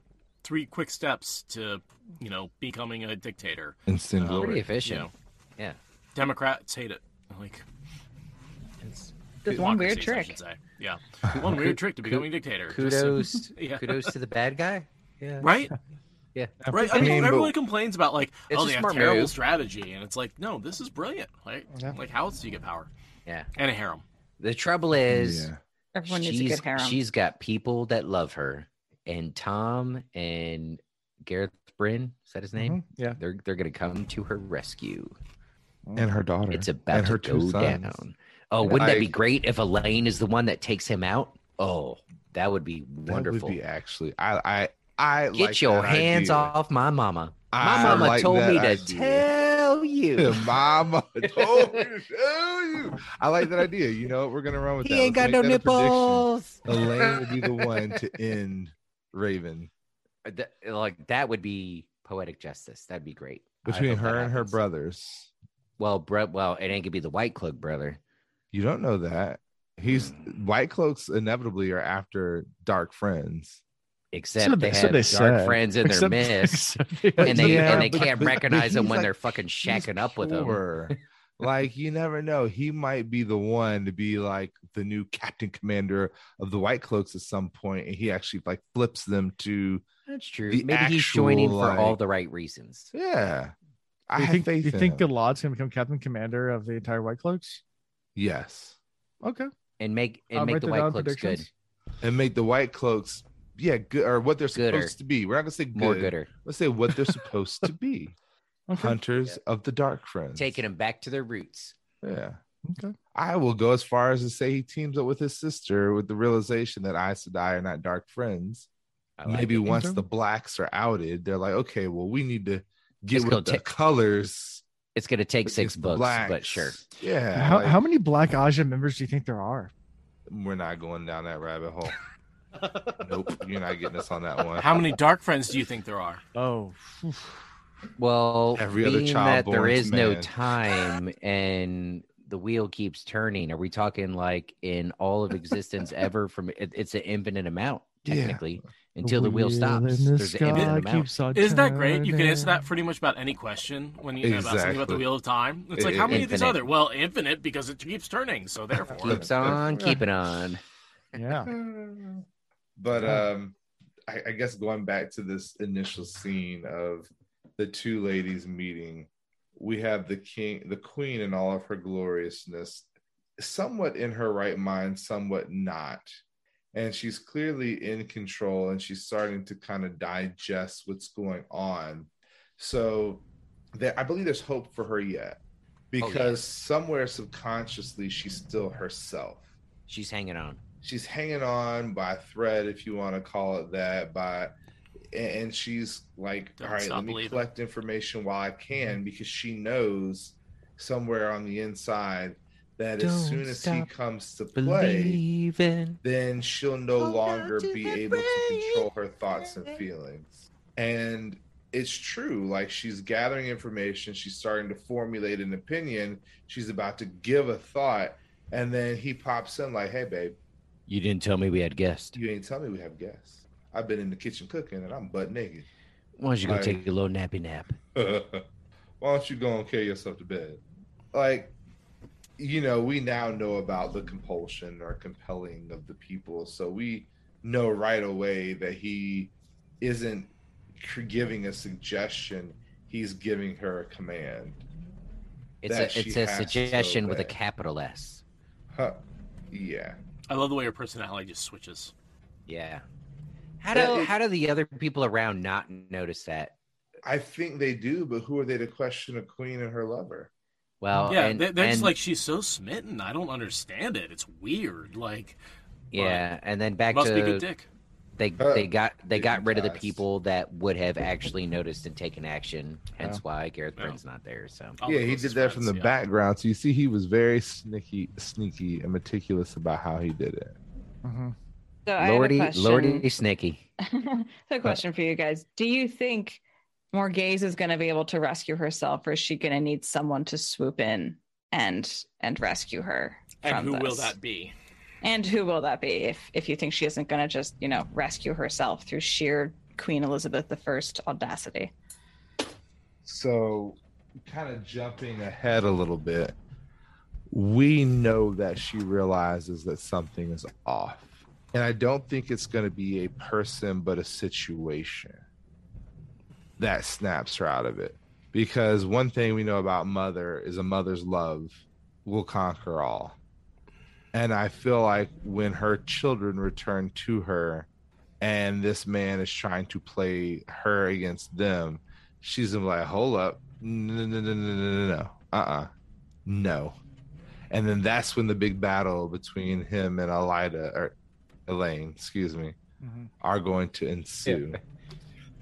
three quick steps to you know becoming a dictator. Instant Uh, glory. pretty You efficient. know, Yeah. Democrats hate it. Like It's, There's one weird trick. Yeah, one weird trick to becoming dictator. Just- kudos, yeah. kudos to the bad guy. Yeah. Right? Yeah. Right. I I mean, mean, everyone complains about like, oh, a they have smart terrible move. strategy, and it's like, no, this is brilliant. Like, Yeah. like how else do you get power? Yeah. And a harem. The trouble is, Yeah. Everyone needs a good harem. she's got people that love her, and Tom and Gareth Bryne is that his name? Mhm. Yeah. They're they're gonna come to her rescue. And her daughter. It's about and her to two go sons. down. Oh, wouldn't that be great if Elayne is the one that takes him out? Oh, that would be That wonderful. would be actually. I I I Get like your hands idea. off my mama. My I mama like told me to tell you. Mama told me to tell you. I like that idea. You know, what? we're gonna run with He that. He ain't Let's got no make that a prediction. nipples. Elayne would be the one to end Raven uh, That- like that would be poetic justice. That'd be great. Between her and her brothers. Well, Brett. Well, it ain't gonna be the White Cloak brother. You don't know that. He's Mm. White Cloaks inevitably are after Dark Friends. Except So they they- so have they dark said. friends in their Except- midst, except they- and they Yeah, and they can't but- but recognize them when like- they're fucking shacking up with them. like you never know. He might be the one to be like the new captain commander of the White Cloaks at some point, and he actually like flips them to That's true. the Maybe he's joining actual, for all the right reasons. yeah. I Do you have think, do you in think him. Galad's gonna become Captain Commander of the entire White Cloaks? Yes, Okay. And make and I'll make the White Cloaks good, and make the White Cloaks yeah good or what they're Gooder. supposed to be. We're not gonna say good. more gooder, Let's say what they're supposed to be. Okay. Hunters of the Dark Friends. taking them back to their roots. Yeah. Okay. I will go as far as to say he teams up with his sister with the realization that Aes Sedai are not dark friends. Like Maybe once Okay. the blacks are outed, they're like, okay, well, we need to get It's with the take- colors. It's gonna take six against the books, but sure. Yeah. How, like, how many Black Ajah members do you think there are? we're not going down that rabbit hole. nope. You're not getting us on that one. How many dark friends do you think there are? Oh, Well, Every other child that there born to is no time and the wheel keeps turning, are we talking like in all of existence ever? From it, it's an infinite amount Yeah. Technically until the wheel Wheel stops. the There's an infinite sky amount. keeps Isn't that great? You can answer that pretty much about any question when you about something about Exactly. the wheel of time. It's It- like how it- many of these Infinite. other? Well, infinite because it keeps turning. So therefore, Keeps on keeping on. Yeah. but um I, I guess going back to this initial scene of the two ladies meeting we have the king the queen in all of her gloriousness somewhat in her right mind somewhat not and she's clearly in control and she's starting to kind of digest what's going on so there i believe there's hope for her yet oh, because somewhere subconsciously she's still herself She's hanging on. she's hanging on by thread if you want to call it that by and she's like Don't all right let me believing." collect information while i can mm-hmm. because she knows somewhere on the inside that as Don't soon as he comes to play Believing. then she'll no Hold longer be the able to control her thoughts and feelings. And it's true. Like she's gathering information, she's starting to formulate an opinion, she's about to give a thought, and then he pops in like, "Hey, babe, You didn't tell me we had guests. you ain't tell me we have guests. I've been in the kitchen cooking, and I'm butt naked. Why don't you go Like- take a little nappy nap? Why don't you go and carry yourself to bed? Like, you know, we now know about the compulsion or compelling of the people. So we know right away that he isn't giving a suggestion, he's giving her a command. It's a it's a suggestion with a capital S. Huh. Yeah. I love the way her personality just switches. Yeah. How do is- how do the other people around not notice that? I think they do, but who are they to question a queen and her lover? Well, yeah, and, they- they're just like she's so smitten. I don't understand it. It's weird. Like yeah, and then back must be good to dick. they Uh, they got they got rid of the people that would have actually noticed and taken action. Hence Yeah. why Gareth Yeah. Bryne's not there. So All yeah, he did that from the yeah. background. So you see, he was very sneaky, sneaky, and meticulous about how he did it. Mhm. So I have a Lordy question. Lordy Snicky. so a question for you guys. Do you think Morgase is going to be able to rescue herself, or is she going to need someone to swoop in and and rescue her? And from who will that be? And who will that be? If if you think she isn't going to just you know rescue herself through sheer Queen Elizabeth I audacity? So, kind of jumping ahead a little bit, we know that she realizes that something is off. And I don't think it's going to be a person, but a situation that snaps her out of it. Because one thing we know about mother is a mother's love will conquer all. And I feel like when her children return to her and this man is trying to play her against them, she's like, hold up. No, no, no, no, no, no, no. Uh-uh. No. And then that's when the big battle between him and Elaida or Elayne, excuse me, Mhm. are going to ensue.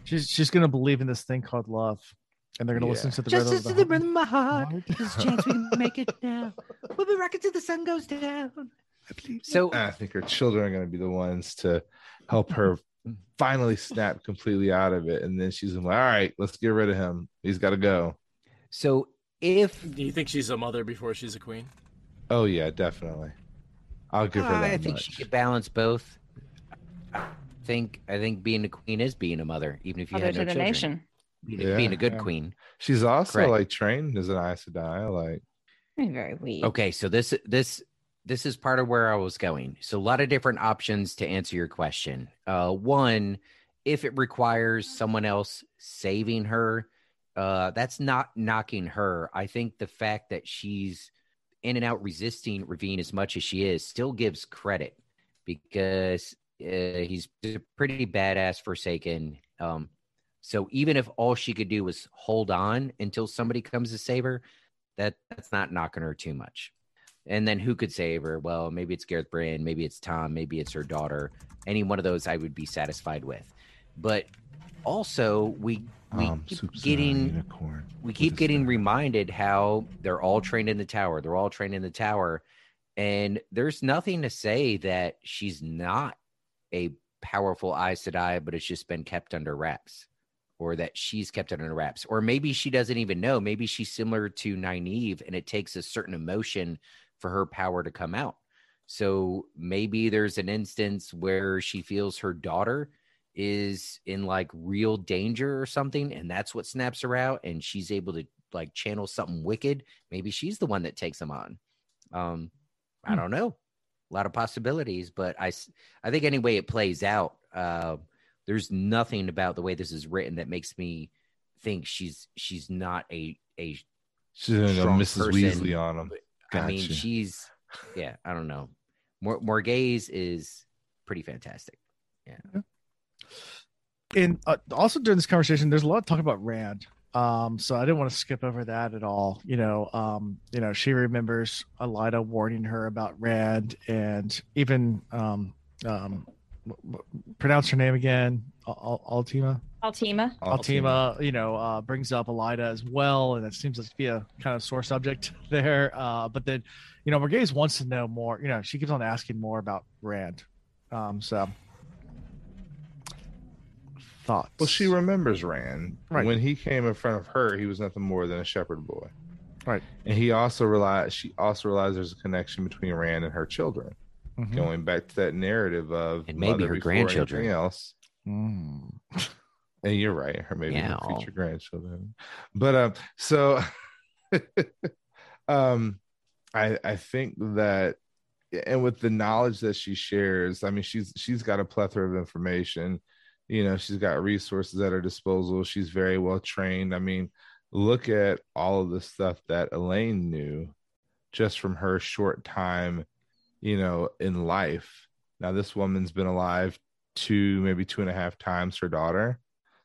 She's she's gonna believe in this thing called love, and they're gonna Yeah. listen to the Just rhythm listen to of the the rhythm of my heart. heart. There's a chance we can make it now. We'll be rocking till the sun goes down. I believe. So I think her children are going to be the ones to help her finally snap completely out of it. And then she's like, all right, let's get rid of him. He's got to go. so if Do you think she's a mother before she's a queen? Oh, yeah, definitely. I'll give her that I think much. she could balance both. I think I think being a queen is being a mother, even if you Mother had to no the children. nation. Being, Yeah, a, being a good yeah. queen. She's also Correct. like trained as an Aes Sedai. Like, Very weak. Okay, so this this this is part of where I was going. So a lot of different options to answer your question. Uh, one, if it requires someone else saving her, uh, that's not knocking her. I think the fact that she's in and out resisting Rahvin as much as she is still gives credit because uh, he's a pretty badass Forsaken. Um, so even if all she could do was hold on until somebody comes to save her, that that's not knocking her too much. And then who could save her? Well, maybe it's Gareth Brand, maybe it's Tom, maybe it's her daughter. Any one of those I would be satisfied with. But also we we um, keep getting we keep getting reminded how they're all trained in the tower. They're all trained in the tower. And there's nothing to say that she's not a powerful Aes Sedai, but it's just been kept under wraps. or that she's kept it under wraps. Or maybe she doesn't even know. Maybe she's similar to Nynaeve and it takes a certain emotion for her power to come out. So maybe there's an instance where she feels her daughter is in like real danger or something and that's what snaps her out and she's able to like channel something wicked. Maybe she's the one that takes them on. Um i Hmm. don't know a lot of possibilities but I, I think any way it plays out uh there's nothing about the way this is written that makes me think she's she's not a a She's gonna strong Mrs. person. Weasley on him. I mean she's yeah i don't know Mor- morgase is pretty fantastic Yeah. and uh, also during this conversation, there's a lot of talk about Rand. Um, so I didn't want to skip over that at all. You know, um, you know, she remembers Elaida warning her about Rand, and even um, um, w- w- pronounce her name again, Al- Al- Altima. Altima. Altima, you know, uh, brings up Elaida as well, and it seems to be a kind of sore subject there. Uh, but then, you know, Morgase wants to know more. You know, she keeps on asking more about Rand. Um, so thoughts. Well, she remembers Rand. Right. When he came in front of her, he was nothing more than a shepherd boy. Right. And he also realized she also realized there's a connection between Rand and her children. Mhm. Going back to that narrative of And maybe her grandchildren. else. Mm. And you're right, her maybe her Meow. future grandchildren. But um, so um, I I think that, and with the knowledge that she shares, I mean, she's she's got a plethora of information. You know, she's got resources at her disposal. She's very well trained. I mean, look at all of the stuff that Elayne knew just from her short time, you know, in life. Now, this woman's been alive two, maybe two and a half times her daughter.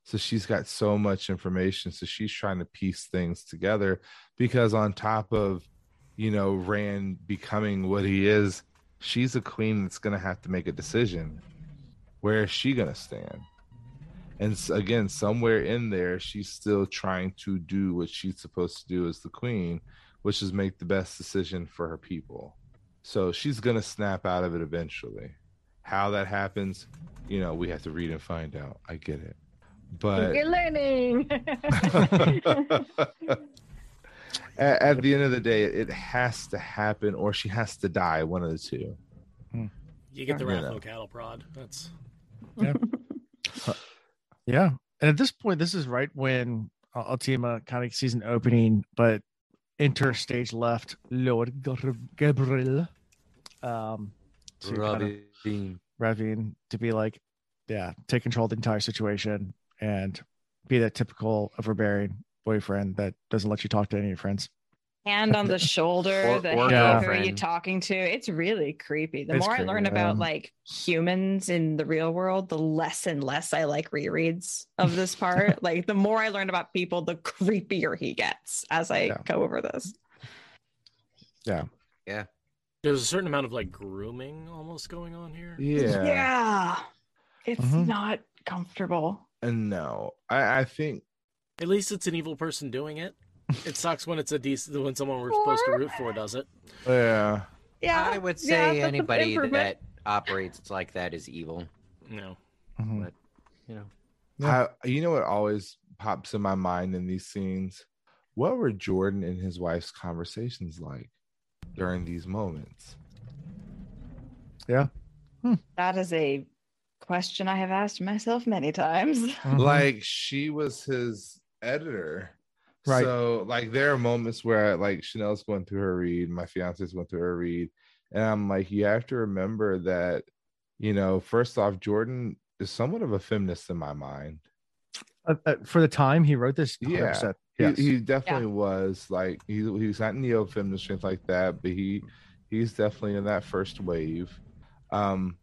So she's got so much information. So she's trying to piece things together because, on top of, you know, Rand becoming what he is, she's a queen that's going to have to make a decision. Where is she going to stand? And again, somewhere in there, she's still trying to do what she's supposed to do as the queen, which is make the best decision for her people. So she's going to snap out of it eventually. How that happens, you know, we have to read and find out. I get it. But You're learning. at, at the end of the day, it has to happen or she has to die, one of the two. Hmm. You get the You know. cattle prod. That's Yeah. And at this point, this is right when uh, Ultima kind of sees an opening, but enter stage left Lord Gabriel. Um, to kind of Rahvin to be like, yeah, take control of the entire situation and be that typical overbearing boyfriend that doesn't let you talk to any of your friends. Hand on the shoulder. Or- the or hey, who are you talking to? It's really creepy. The It's more I creepy, learn about like humans in the real world, the less and less I like rereads of this part. like the more I learn about people, the creepier he gets as I Yeah. go over this. Yeah. Yeah. There's a certain amount of like grooming almost going on here. Yeah. Yeah. It's Mhm. not comfortable. And no, I, I think At least it's an evil person doing it. It sucks when it's a decent when someone we're supposed to root for does it. yeah. Yeah. I would say that's an anybody that operates like that is evil. No. Mhm. But you know, Yeah. I, you know what always pops in my mind in these scenes? What were Jordan and his wife's conversations like during these moments? Yeah. That is a question I have asked myself many times. Mhm. Like she was his editor. Right. So like there are moments where like Chanel's going through her read, my fiance's going through her read, and I'm like, you have to remember that, you know, first off, Jordan is somewhat of a feminist in my mind. Uh, uh, for the time he wrote this, Yeah. 100%. He, Yes. he definitely was like he he's not neo feminist or anything like that, but he he's definitely in that first wave. Um,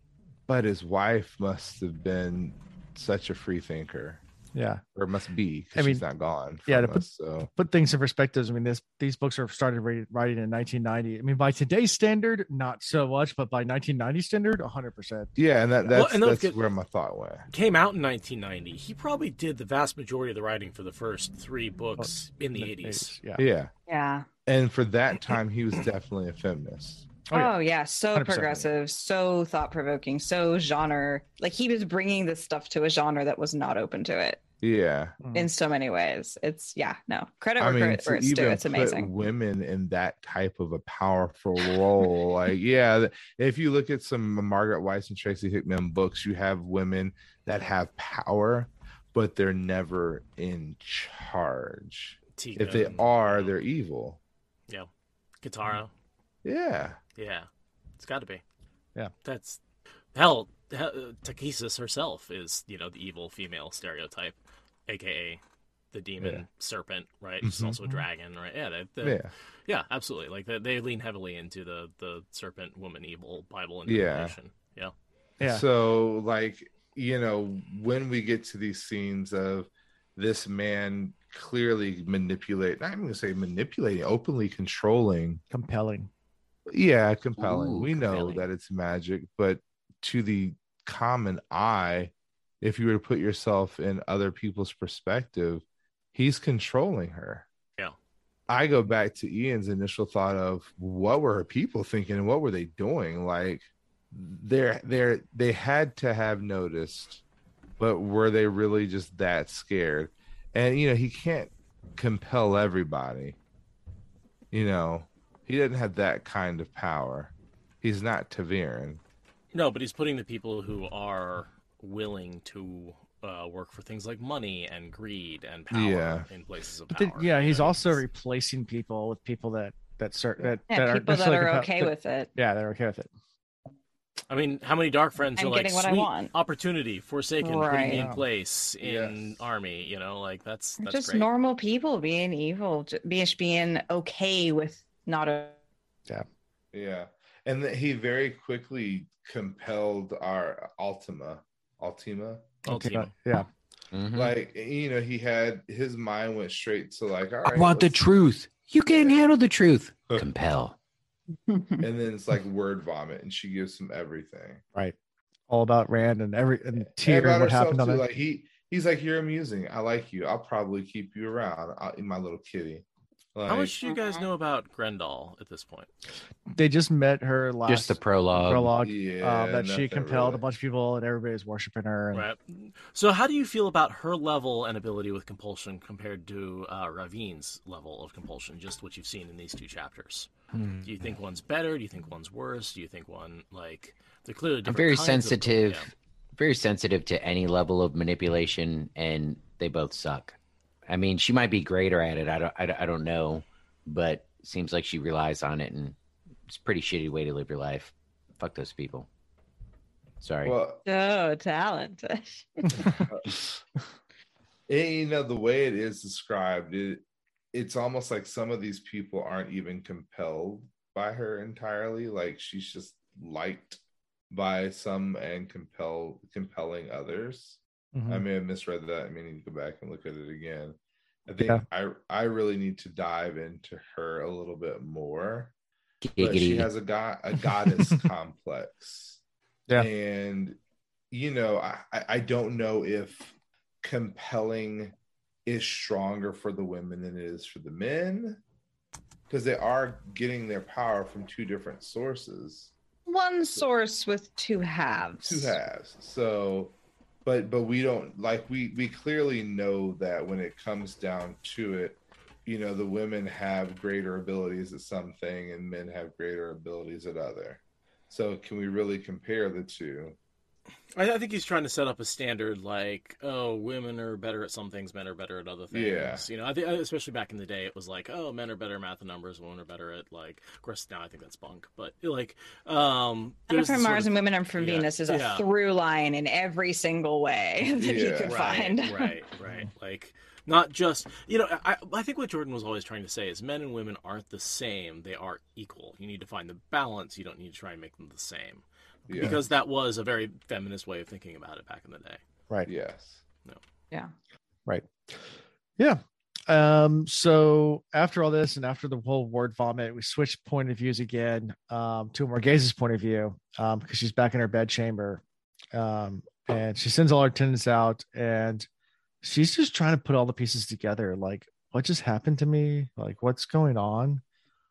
but his wife must have been such a free thinker, yeah. or must be I because she's not gone. yeah, from to put- us, so Put things in perspectives. I mean, this these books are started wri- writing in 1990. I mean, by today's standard, not so much, but by 1990 standard, 100. percent yeah, and that Well, that's and those that's get- where my thought went. Came out in 1990. He probably did the vast majority of the writing for the first three books oh, in the 80s. Yeah. Yeah, Yeah. and for that time, he was definitely a feminist. Oh, yeah. Oh yeah, so 100%. progressive, so thought provoking, so genre. Like he was bringing this stuff to a genre that was not open to it. Yeah. in so many ways. It's yeah, no credit I where mean, credit to where it's due. It's amazing. women in that type of a powerful role, like yeah, if you look at some Margaret Weis and Tracy Hickman books, you have women that have power, but they're never in charge. Tika If they are, you they're evil. Yeah. Katara. Yeah. Yeah, it's got to be. Yeah. that's hell. he- uh, herself is you know the evil female stereotype, aka the demon Yeah. serpent, right? She's Mhm. also a dragon, right? Yeah, they, they- Yeah. yeah, absolutely. Like they, they lean heavily into the the serpent woman evil Bible Yeah. interpretation. Yeah, Yeah. So, like, you know, when we get to these scenes of this man clearly manipulate, not even gonna say manipulating, openly controlling. Compelling. Yeah, compelling. Ooh, we know that it's magic, but to the common eye, if you were to put yourself in other people's perspective, he's controlling her. Yeah. I go back to Ian's initial thought of what were her people thinking and what were they doing? Like they're they're they had to have noticed, but were they really just that scared? And you know, he can't compel everybody. You know, he doesn't have that kind of power. He's not ta'veren. no, but he's putting the people who are willing to uh, work for things like money and greed and power Yeah. in places of power. then, yeah, he's you know, also it's- replacing people with people that that start that Yeah, that people that are compel- okay that- with it. Yeah, they're okay with it. I mean, how many dark friends I'm are like getting what I sweet want." opportunity, forsaken, putting me in place in Yes. army? You know, like that's that's just great. normal people being evil, j- being being okay with not a Yeah, Yeah. And that he very quickly compelled our Ultima. Ultima. Ultima. Yeah. Mhm. Like, you know, he had his mind went straight to like, all I want the truth. You can't handle the truth. Compel. And then it's like word vomit, and she gives him everything. Right. All about Rand and every and Tear about and what herself, happened on it. Like he he's like, You're amusing. I like you. I'll probably keep you around. i in my little kitty. Like, How much do you guys know about Graendal at this point? They just met her last Just the prologue. prologue. Yeah, um, that she nothing compelled a bunch of people and everybody's worshiping her. And Right. So, how do you feel about her level and ability with compulsion compared to uh, Rahvin's level of compulsion? Just what you've seen in these two chapters. Hmm. Do you think one's better? Do you think one's worse? Do you think one like they're clearly I'm very kinds of- sensitive, yeah. very sensitive to any level of manipulation, and they both suck. I mean, she might be greater at it. I don't, I, don't- I don't know, but seems like she relies on it, and it's a pretty shitty way to live your life. Fuck those people. Sorry. Well, oh talent. And, you know the way it is described it it's almost like some of these people aren't even compelled by her entirely like she's just liked by some and compel compelling others Mhm. i may have misread that i may need to go back and look at it again i think Yeah. i i really need to dive into her a little bit more but she has a god a goddess complex Yeah. and you know I, I I don't know if compelling is stronger for the women than it is for the men because they are getting their power from two different sources One source with two halves. two halves so but but we don't like we we clearly know that when it comes down to it you know the women have greater abilities at something and men have greater abilities at other. So can we really compare the two I, I think he's trying to set up a standard like, oh, women are better at some things, men are better at other things. Yeah. You know, I think especially back in the day, it was like, oh, men are better at math and numbers, women are better at like. Of course, now I think that's bunk, but like, um, Men there's from Mars of- and women are from yeah, Venus is a yeah. through line in every single way that you Yeah. could right, find. right, right. Like not just you know. I I think what Jordan was always trying to say is men and women aren't the same; they are equal. You need to find the balance. You don't need to try and make them the same yeah because that was a very feminist way of thinking about it back in the day. Right. yes No. Yeah. Right. Yeah. Um, so after all this and after the whole word vomit, we switched point of views again um, to Morgase's point of view um, because she's back in her bed chamber. Um, and she sends all her attendants out and she's just trying to put all the pieces together. Like, what just happened to me? Like, what's going on?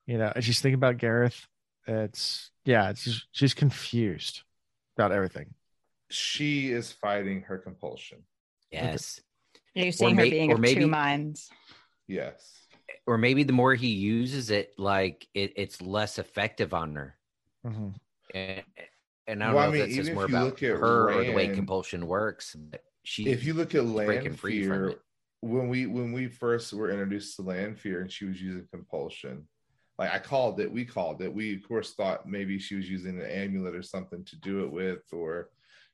You know, and she's thinking about Gareth. It's, yeah, it's just, she's confused about everything. she is fighting her compulsion yes. You're seeing her may- being or of maybe- two minds. Yes. or maybe the more he uses it, like it, it's less effective on her. Mhm. And, and I don't Well, I know mean, if that's just even more if you about look at her or the way compulsion works. But she, if you look at breaking land free from fear when we when we first were introduced to Lanfear and she was using compulsion like i called it we called it we of course thought maybe she was using an amulet or something to do it with or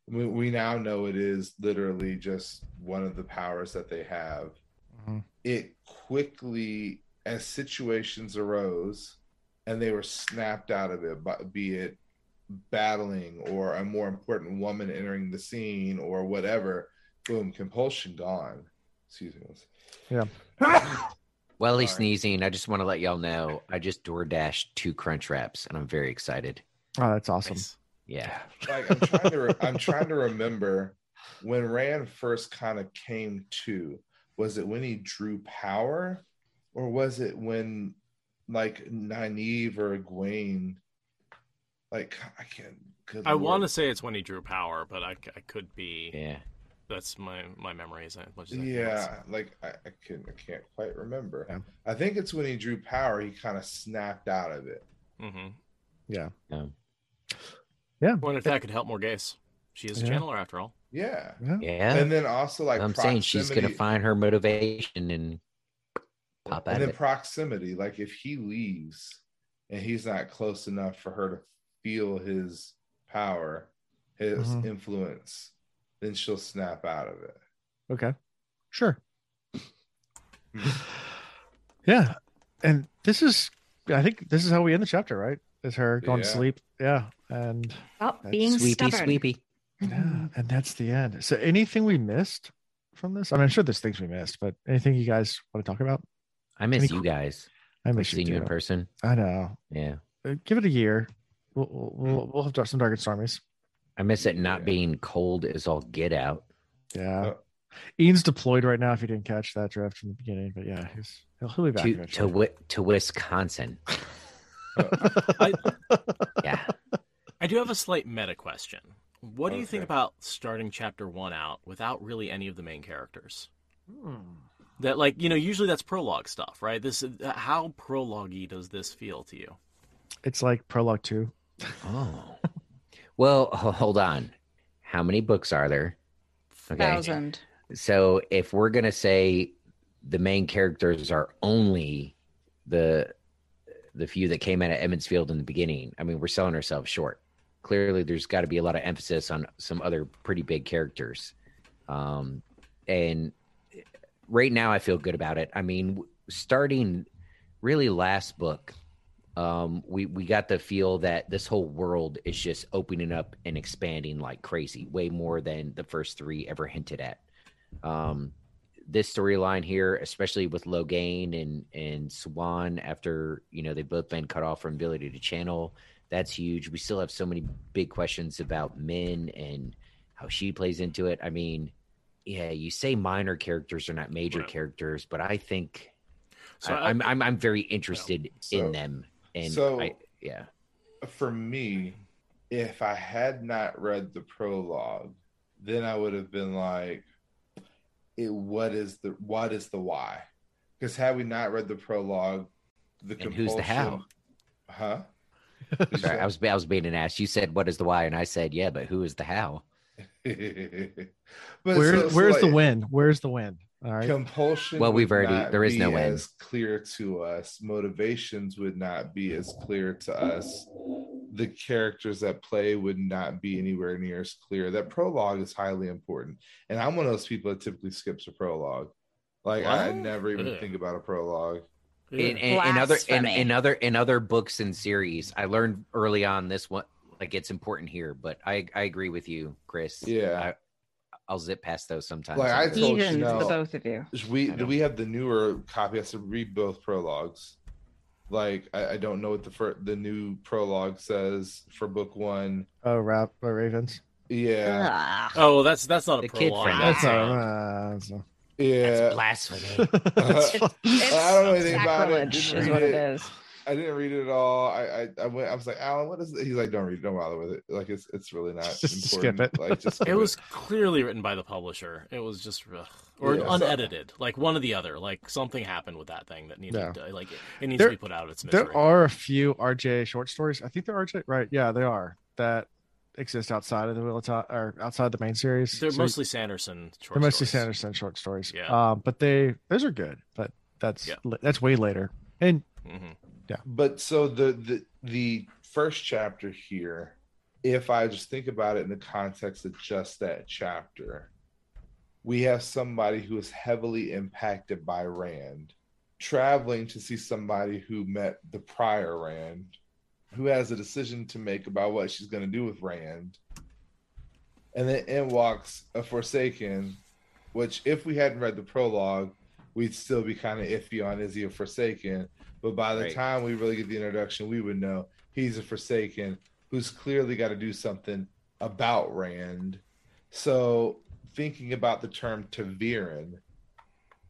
we, we now know it is literally just one of the powers that they have Mhm. it quickly as situations arose and they were snapped out of it but be it battling or a more important woman entering the scene or whatever boom compulsion gone excuse me Yeah. while he's Sorry. sneezing, I just want to let y'all know I just door dashed two crunch wraps, and I'm very excited. Oh, that's awesome. Nice. Yeah, like i'm trying to re- i'm trying to remember when rand first kind of came to was it when he drew power or was it when like Nynaeve or Egwene like i can't I want to say it's when he drew power, but I could be. yeah. That's my my memory as much as I yeah like i, I can i can't quite remember Yeah. i think it's when he drew power he kind of snapped out of it Mm-hmm. Yeah. Um, Yeah. Wonder if that could help Morgase. She is a Yeah. channeler after all. yeah Yeah. yeah. and then also like I'm saying she's gonna find her motivation and pop out and of then it. proximity like if he leaves and he's not close enough for her to feel his power his Mhm. influence then she'll snap out of it Okay. Sure. yeah. And this is I think this is how we end the chapter, right? Is her going to sleep. Yeah. And Stop That's being Sweepy, stubborn. sweepy. yeah, and that's the end. So anything we missed from this? I mean, I'm sure there's things we missed, but anything you guys want to talk about? I miss Any you qu- guys. I I've miss you seen you in person. I know. Yeah. Uh, Give it a year. We'll we'll, we'll, we'll have some dark and stormies. I miss it not Yeah. being cold as all get out. Yeah. Uh, Ian's deployed right now. If you didn't catch that draft from the beginning, but yeah, he's he'll, he'll be back To to. Wi- to Wisconsin. I, Yeah. I do have a slight meta question. What do you think about starting chapter one out without really any of the main characters? Hmm. That like you know usually that's prologue stuff, right? This how prologue does this feel to you? It's like prologue two. Oh. Well, hold on. How many books are there? Okay. Thousand. So if we're gonna say the main characters are only the the few that came out of Emond's Field in the beginning, I mean we're selling ourselves short. Clearly, there's got to be a lot of emphasis on some other pretty big characters, um, and right now I feel good about it. I mean, starting really last book, um, we we got the feel that this whole world is just opening up and expanding like crazy, way more than the first three ever hinted at. Um, this storyline here, especially with Logain and and Siuan, after you know they've both been cut off from ability to channel, that's huge. We still have so many big questions about Min and how she plays into it. I mean, yeah, you say minor characters are not major Right. characters, but I think So I, I- I'm I'm I'm very interested So- in them, and so- I, yeah, for me if i had not read the prologue then i would have been like it, what is the what is the why because had we not read the prologue the And who's the how? huh Sorry, I was I was being an ass. You said what is the why, and I said yeah, but who is the how? but Where, so- so, where's the win? Where's the win? All right. compulsion Well, we've already- there is no way. as clear to us. Motivations would not be as clear to us. The characters that play would not be anywhere near as clear. That prologue is highly important. And i'm one of those people that typically skips a prologue. Like i, I never even Ugh. think about a prologue. In, in, in other in, in other in other books and series i learned early on this one like it's important here but i i agree with you chris. Yeah. I, i'll zip past those sometimes Like, I told Heathens, Chanel- the both of you. We do we have the newer copy i have to read both prologues like i, I don't know what the fir- the new prologue says for book one Oh, rap Ravens. yeah Ugh. Oh, well, that's that's not a The prologue. friend. That's, a, uh, that's, yeah that's blasphemy that's It's- It's I don't know anything about it. sacrilege is what it it. is. I didn't read it at all. I, I I went. I was like, Alan, what is it? He's like, don't read. it. Don't bother with it. Like it's it's really not Just skip important. it. Like just skip It was clearly written by the publisher. It was just ugh. or Yeah, so- unedited, like one or the other. Like something happened with that thing that needed Yeah. to, like it, it needs There- to be put out of its misery. There are a few RJ short stories. I think they're RJ, right? Yeah, they are that exist outside of the Wheel of Time or outside the main series. They're So mostly Sanderson. Short they're mostly stories. Sanderson short stories. Yeah. Um, but they those are good. But that's Yeah. that's way later. And Mhm. but so the the the first chapter here if i just think about it in the context of just that chapter we have somebody who is heavily impacted by rand traveling to see somebody who met the prior rand who has a decision to make about what she's going to do with rand and then in walks a forsaken which if we hadn't read the prologue we'd still be kind of iffy on is he a forsaken but by the Right. time we really get the introduction, we would know he's a Forsaken who's clearly got to do something about Rand. So, thinking about the term ta'veren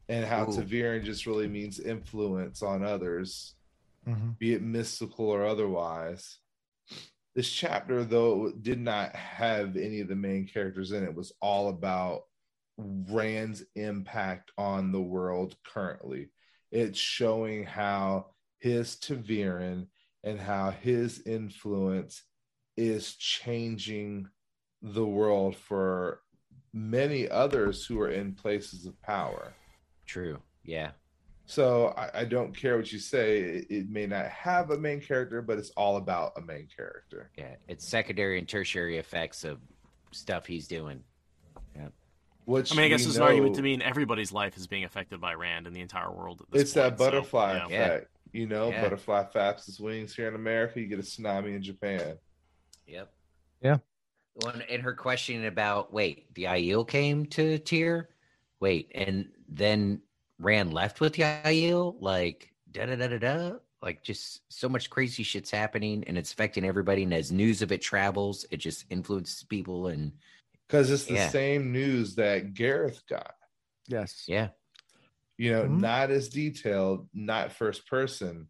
and how Ooh. ta'veren just really means influence on others, Mhm. be it mystical or otherwise. This chapter, though, did not have any of the main characters in it. It was all about Rand's impact on the world currently. It's showing how his ta'veren and how his influence is changing the world for many others who are in places of power. True. Yeah. So I, I don't care what you say. It, it may not have a main character, but it's all about a main character. Yeah. It's secondary and tertiary effects of stuff he's doing. Which I mean, I guess we there's an argument to mean everybody's life is being affected by Rand in the entire world. At this It's that point, so, butterfly yeah. Yeah. effect. You know, Yeah. butterfly flaps its wings here in America. You get a tsunami in Japan. Yep. Yeah. Well, and her question about wait, the Aiel came to Tear, wait, and then Rand left with the Aiel, like da da da da da, like just so much crazy shit's happening, and it's affecting everybody. And as news of it travels, it just influences people, and Because it's the Yeah. same news that Gareth got. yes. yeah, You know, Mhm. not as detailed, not first person,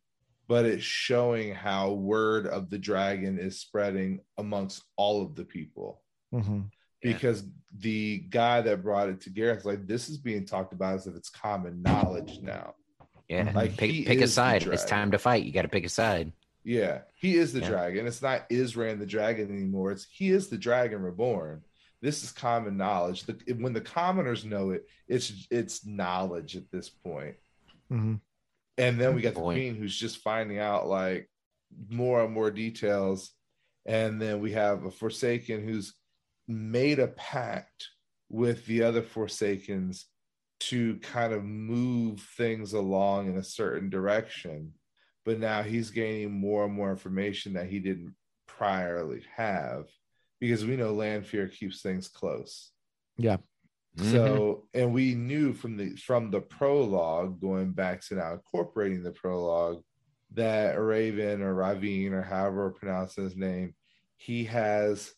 but it's showing how word of the dragon is spreading amongst all of the people. hmm Yeah. Because the guy that brought it to Gareth, like this is being talked about as if it's common knowledge now. yeah. Mhm. Like, pick pick a side. It's time to fight. You got to pick a side. Yeah, he is the Yeah. dragon. It's not Isran the dragon anymore. It's he is the dragon reborn. This is common knowledge. The, when the commoners know it, it's it's knowledge at this point. hmm And then we got the queen who's just finding out like more and more details. And then we have a Forsaken who's made a pact with the other Forsakens to kind of move things along in a certain direction. But now he's gaining more and more information that he didn't priorly have because we know Lanfear keeps things close. Yeah. Mm-hmm. So, and we knew from the from the prologue, going back to now incorporating the prologue, that Raven or Ravine or however we pronounce his name, he has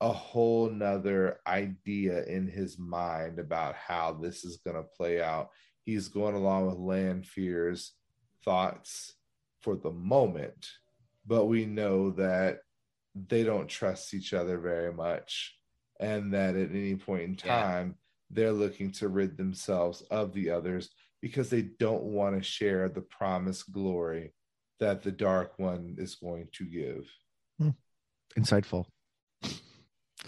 a whole nother idea in his mind about how this is going to play out. He's going along with Lanfear's, thoughts for the moment, but we know that they don't trust each other very much, and that at any point in Yeah. time, they're looking to rid themselves of the others because they don't want to share the promised glory that the Dark One is going to give. Hmm. Insightful.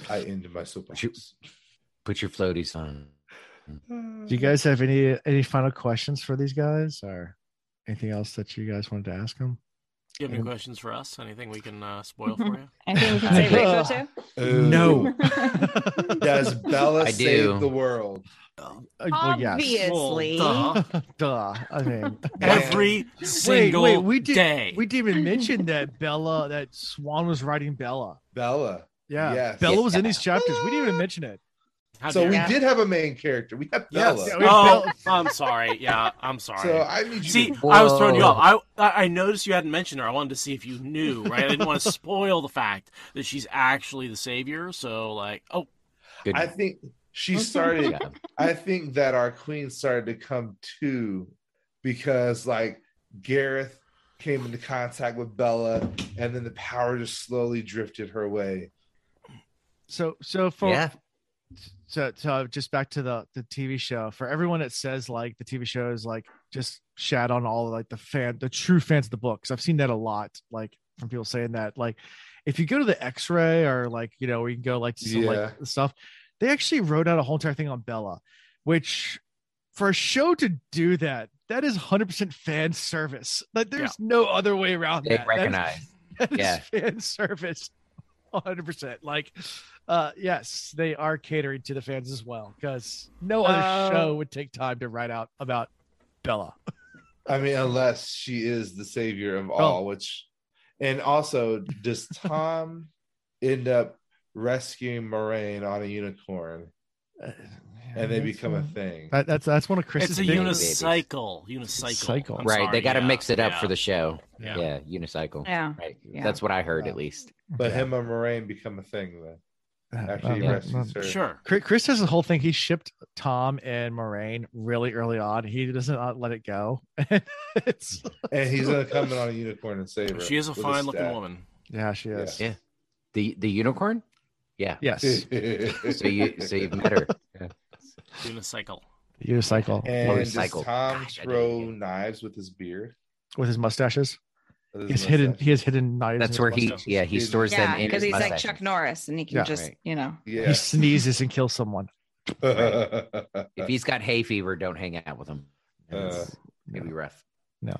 I ended my soapbox. Put your floaties on. Do you guys have any any final questions for these guys, or anything else that you guys wanted to ask them? You have any questions for us? Anything we can uh, spoil for you? Anything we can say Rico to? Ooh. No. Does Bela I save do. the world? Uh, well, yes. Obviously. Well, duh. Duh. I mean, Every single wait, we did, day. We didn't even mention that Bela, that Siuan was writing Bela. Bela. Yeah, Yes. Bela was in these chapters. We didn't even mention it. How so we you. Did have a main character. We have Bela. Yeah, we have Oh, Bela. I'm sorry. Yeah, I'm sorry. So I need you See, to I was throwing you off. I I I noticed you hadn't mentioned her. I wanted to see if you knew, right? I didn't want to spoil the fact that she's actually the savior. So, like, oh, Good. I think she started job. I think that our queen started to come to because like Gareth came into contact with Bela, and then the power just slowly drifted her way. So so for Yeah. So so just back to the the TV show for everyone that says like the TV show is like just shat on all like the fan the true fans of the books. I've seen that a lot like from people saying that like if you go to the X-ray or like you know we can go like to some Yeah. like stuff they actually wrote out a whole entire thing on Bela, which for a show to do that that is 100% fan service. Like there's no other way around They that. That is- recognize. that is Yeah. fan service 100% like uh yes they are catering to the fans as well because no other Uh, show would take time to write out about bella. I mean, unless she is the savior of all, which, and also, does Tom end up rescuing Moiraine on a unicorn and they become a thing? that, that's that's one of chris's It's a big- unicycle. Unicycle. Cycle. I'm right. they got to yeah, mix it up yeah. for the show. Yeah. Yeah. unicycle. Yeah. Right. Yeah. That's what I heard Yeah. at least. But Yeah. him and Moiraine become a thing then Uh, after he uh, rescues uh, her. Sure. Chris- Chris has the whole thing. He shipped Tom and Moiraine really early on. He doesn't uh, let it go. it's And he's gonna come in on a unicorn and save her. She is a with fine looking woman. yeah, she is. Yeah. The the unicorn. Yeah. Yes, So you so you've met her. Yeah. Unicycle. unicycle and does Motorcycle. Tom Gosh, I didn't throw knives with his beard? with his mustaches. With his He's hidden. He has hidden knives. That's his where he mustaches. yeah he He's- stores Yeah, them in because his he's like. Chuck Norris, and he can Yeah. just, Right. you know. He sneezes and kills someone. If he's got hay fever, don't hang out with him. Uh, It's maybe rough. No.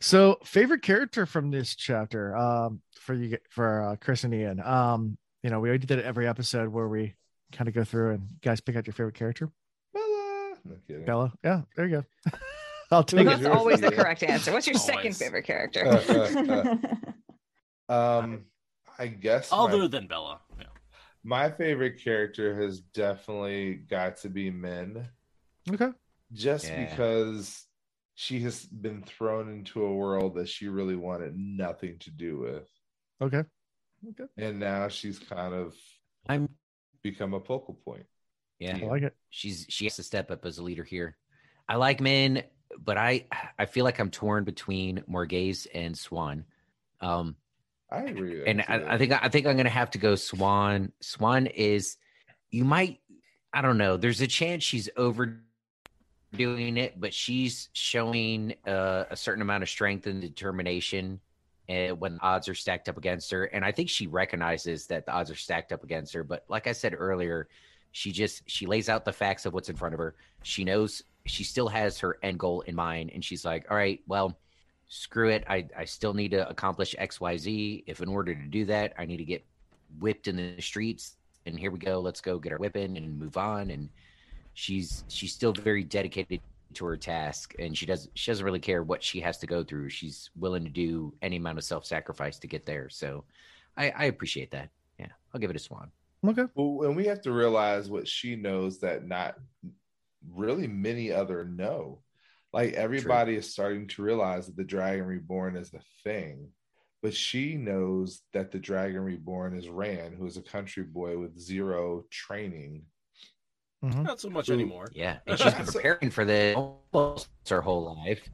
So favorite character from this chapter, um, for you for uh, Chris and Ian. Um, you know, we already did it every episode where we kind of go through and guys pick out your favorite character. Bela. No. Bela. Yeah, there you go. I'll take Look That's yours, always the correct answer. What's your second favorite character? Uh, uh, uh. Um, I guess my, Other than Bela. Yeah. my favorite character has definitely got to be Min, Okay. just Yeah. because she has been thrown into a world that she really wanted nothing to do with, Okay. Okay. and now she's kind of I'm become a focal point. yeah. I like it. she's she has to step up as a leader here. I like Min, but I I feel like I'm torn between Morgase and Siuan. Um, I agree. and I, I think I think I'm gonna have to go Siuan. Siuan is you might I don't know. There's a chance she's overdoing it, but she's showing uh, a certain amount of strength and determination Eh, when the odds are stacked up against her. And I think she recognizes that the odds are stacked up against her. But like I said earlier, she just she lays out the facts of what's in front of her. She knows she still has her end goal in mind, and she's like, "All right, well." Screw it. I, I still need to accomplish XYZ. If in order to do that, I need to get whipped in the streets. And here we go. Let's go get our whipping and move on. And she's she's still very dedicated to her task and she doesn't she doesn't really care what she has to go through she's willing to do any amount of self-sacrifice to get there so i i appreciate that yeah i'll give it a swan Okay. Well, and we have to realize what she knows that not really many other know. Like everybody is starting to realize that the Dragon Reborn is the thing, but she knows that the Dragon Reborn is Rand, who is a country boy with zero training. Mhm. Not so much Ooh. anymore. yeah and she's been preparing for this almost her whole life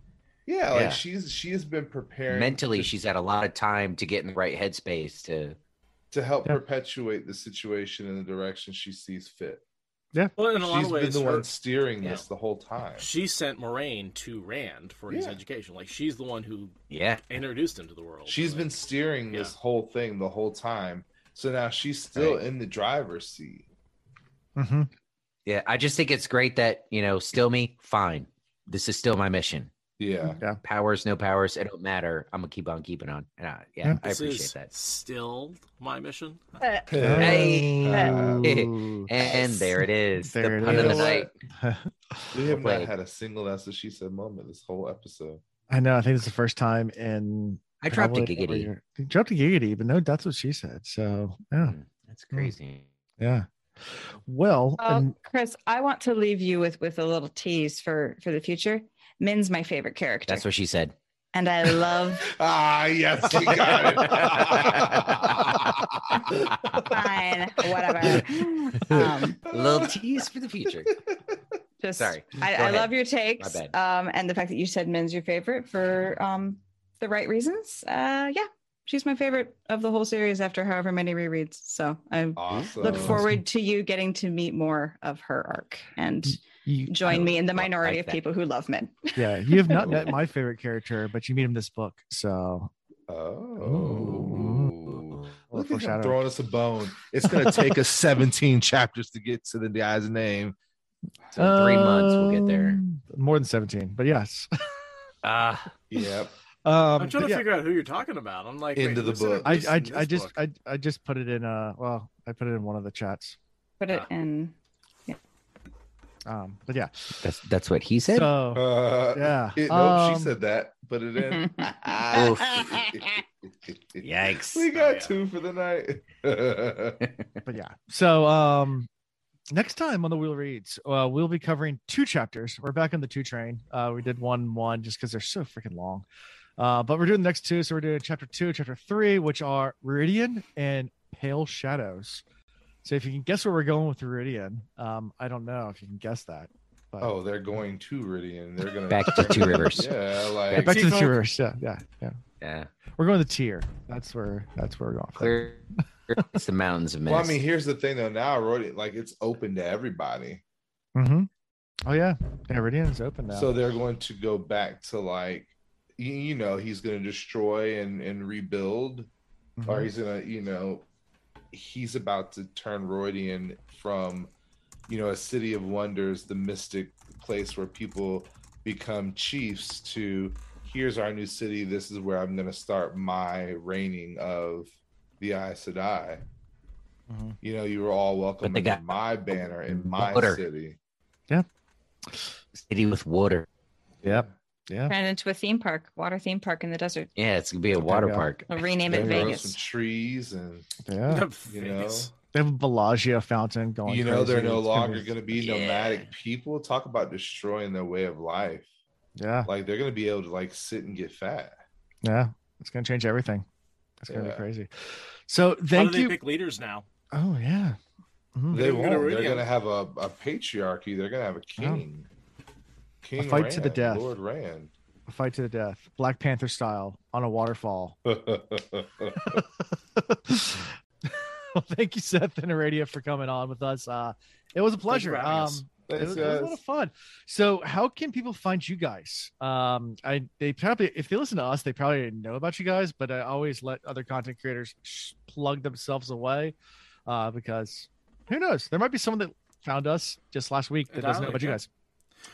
Yeah, like Yeah. she's she has been preparing mentally to, she's had a lot of time to get in the right headspace to to help Yeah. perpetuate the situation in the direction she sees fit. Yeah, well, in a lot She's of been ways, the her- one steering Yeah. this the whole time. she sent Moiraine to Rand for his education. Like she's the one who yeah introduced him to the world. She's Like, been steering Yeah. this whole thing the whole time. So now she's still Right. in the driver's seat. Mhm. Yeah i just think it's great that you know still me fine this is still my mission Yeah. powers no powers it don't matter i'm gonna keep on keeping on and I, yeah Yeah. i this appreciate is that still my mission. Hey. And there it is There it the pun of the night We have not had a single that's what she said moment this whole episode. I know. I think it's the first time in. i dropped a probably every giggity dropped a giggity, but no, that's what she said. So yeah, Hmm, that's crazy yeah. Well, Oh, and- Chris, I want to leave you with with a little tease for for the future. Min's my favorite character, that's what she said and I love. Ah, yes, we got it. Fine, whatever. Um, little tease for the future just Sorry. I, I love your takes, bad. um, and the fact that you said Min's your favorite for um the right reasons, uh, yeah, she's my favorite of the whole series after however many rereads. So I Awesome. look forward to you getting to meet more of her arc and You, join me in the minority like of people who love Min. yeah, you have not met my favorite character, but you meet him this book. So Oh. Well, Look at him throwing us a bone. It's going to take us 17 chapters to get to the guy's name. So three months we'll get there. Um, More than 17, but yes. Ah, Yep. Um, I'm trying to yeah, figure out who you're talking about. I'm like Into the book. I, I, I just book? I, I just put it in uh well I put it in one of the chats Put it Ah. in. Yeah. Um but yeah that's that's what he said. so Uh, yeah it- nope, um, she said that. Put it in. Yikes. we got yeah. two for the night. but yeah so um next time on the wheel reads uh, we'll be covering two chapters we're back on the two train uh we did one one just because they're so freaking long uh but we're doing the next two so we're doing chapter two chapter three which are Rhuidean and pale shadows so if you can guess where we're going with Rhuidean um i don't know if you can guess that but oh, they're going to Rhuidean. They're going Back to Two Rivers. Yeah, Yeah, like back to the two rivers yeah yeah yeah Yeah, we're going to tier that's where that's where we're going clear. it's the mountains of mist. Well, I mean, here's the thing though. Now, Rhuidean, like it's open to everybody. mm-hmm. oh yeah yeah is open now So they're going to go back to like, you, you know, he's going to destroy and and rebuild, Mhm. or he's gonna, you know, he's about to turn Rhuidean from, you know, a city of wonders, the mystic place where people become chiefs, to here's our new city. This is where I'm going to start my reigning of the Aes Sedai. Mhm. You know, you were all welcome But under got my banner in my water. city. Yeah. City with water. Yep. Yeah. Turn it into a theme park, water theme park in the desert. Yeah, it's gonna be a There you water go. park. We'll rename it Grow some Vegas. trees and Yeah. you know They have a Bellagio fountain going. you know they're crazy. no It's gonna longer be- going to be Yeah. nomadic people talk about destroying their way of life Yeah. like they're going to be able to like sit and get fat Yeah. It's gonna change everything. It's gonna Yeah. be crazy. So How thank do they you. pick leaders now? Oh yeah. Mhm. they They're won't gonna they're really- going to have a, a patriarchy they're going to have a king king fight to the death. lord rand A fight to the death, Black Panther style on a waterfall. well, thank you, Seth and Aradia, for coming on with us. Uh, it was a pleasure. Um, it was, it was a lot of fun. So, how can people find you guys? Um, I they probably if they listen to us, they probably know about you guys, but I always let other content creators sh- plug themselves away, uh, because who knows? There might be someone that found us just last week that doesn't know about you guys.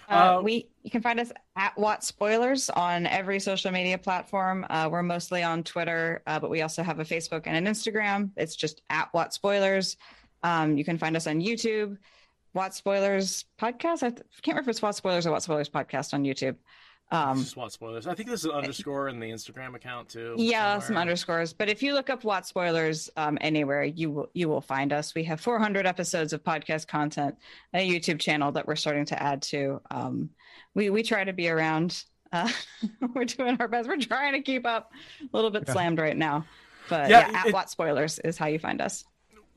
Uh, Uh, we you can find us at WoT Spoilers on every social media platform. Uh, we're mostly on Twitter, uh, but we also have a Facebook and an Instagram. It's just at WoT Spoilers. Um, you can find us on YouTube, WoT Spoilers Podcast. I th- can't remember if it's WoT Spoilers or WoT Spoilers Podcast on YouTube. Um, Just want spoilers. I think there's an underscore in the Instagram account too. yeah, some underscores. But if you look up WoT Spoilers um, anywhere, you will you will find us. We have 400 episodes of podcast content, a YouTube channel that we're starting to add to. Um, we we try to be around. Uh, we're doing our best. We're trying to keep up. A little bit Yeah. slammed right now, but Yeah, yeah, at it- WoT Spoilers is how you find us.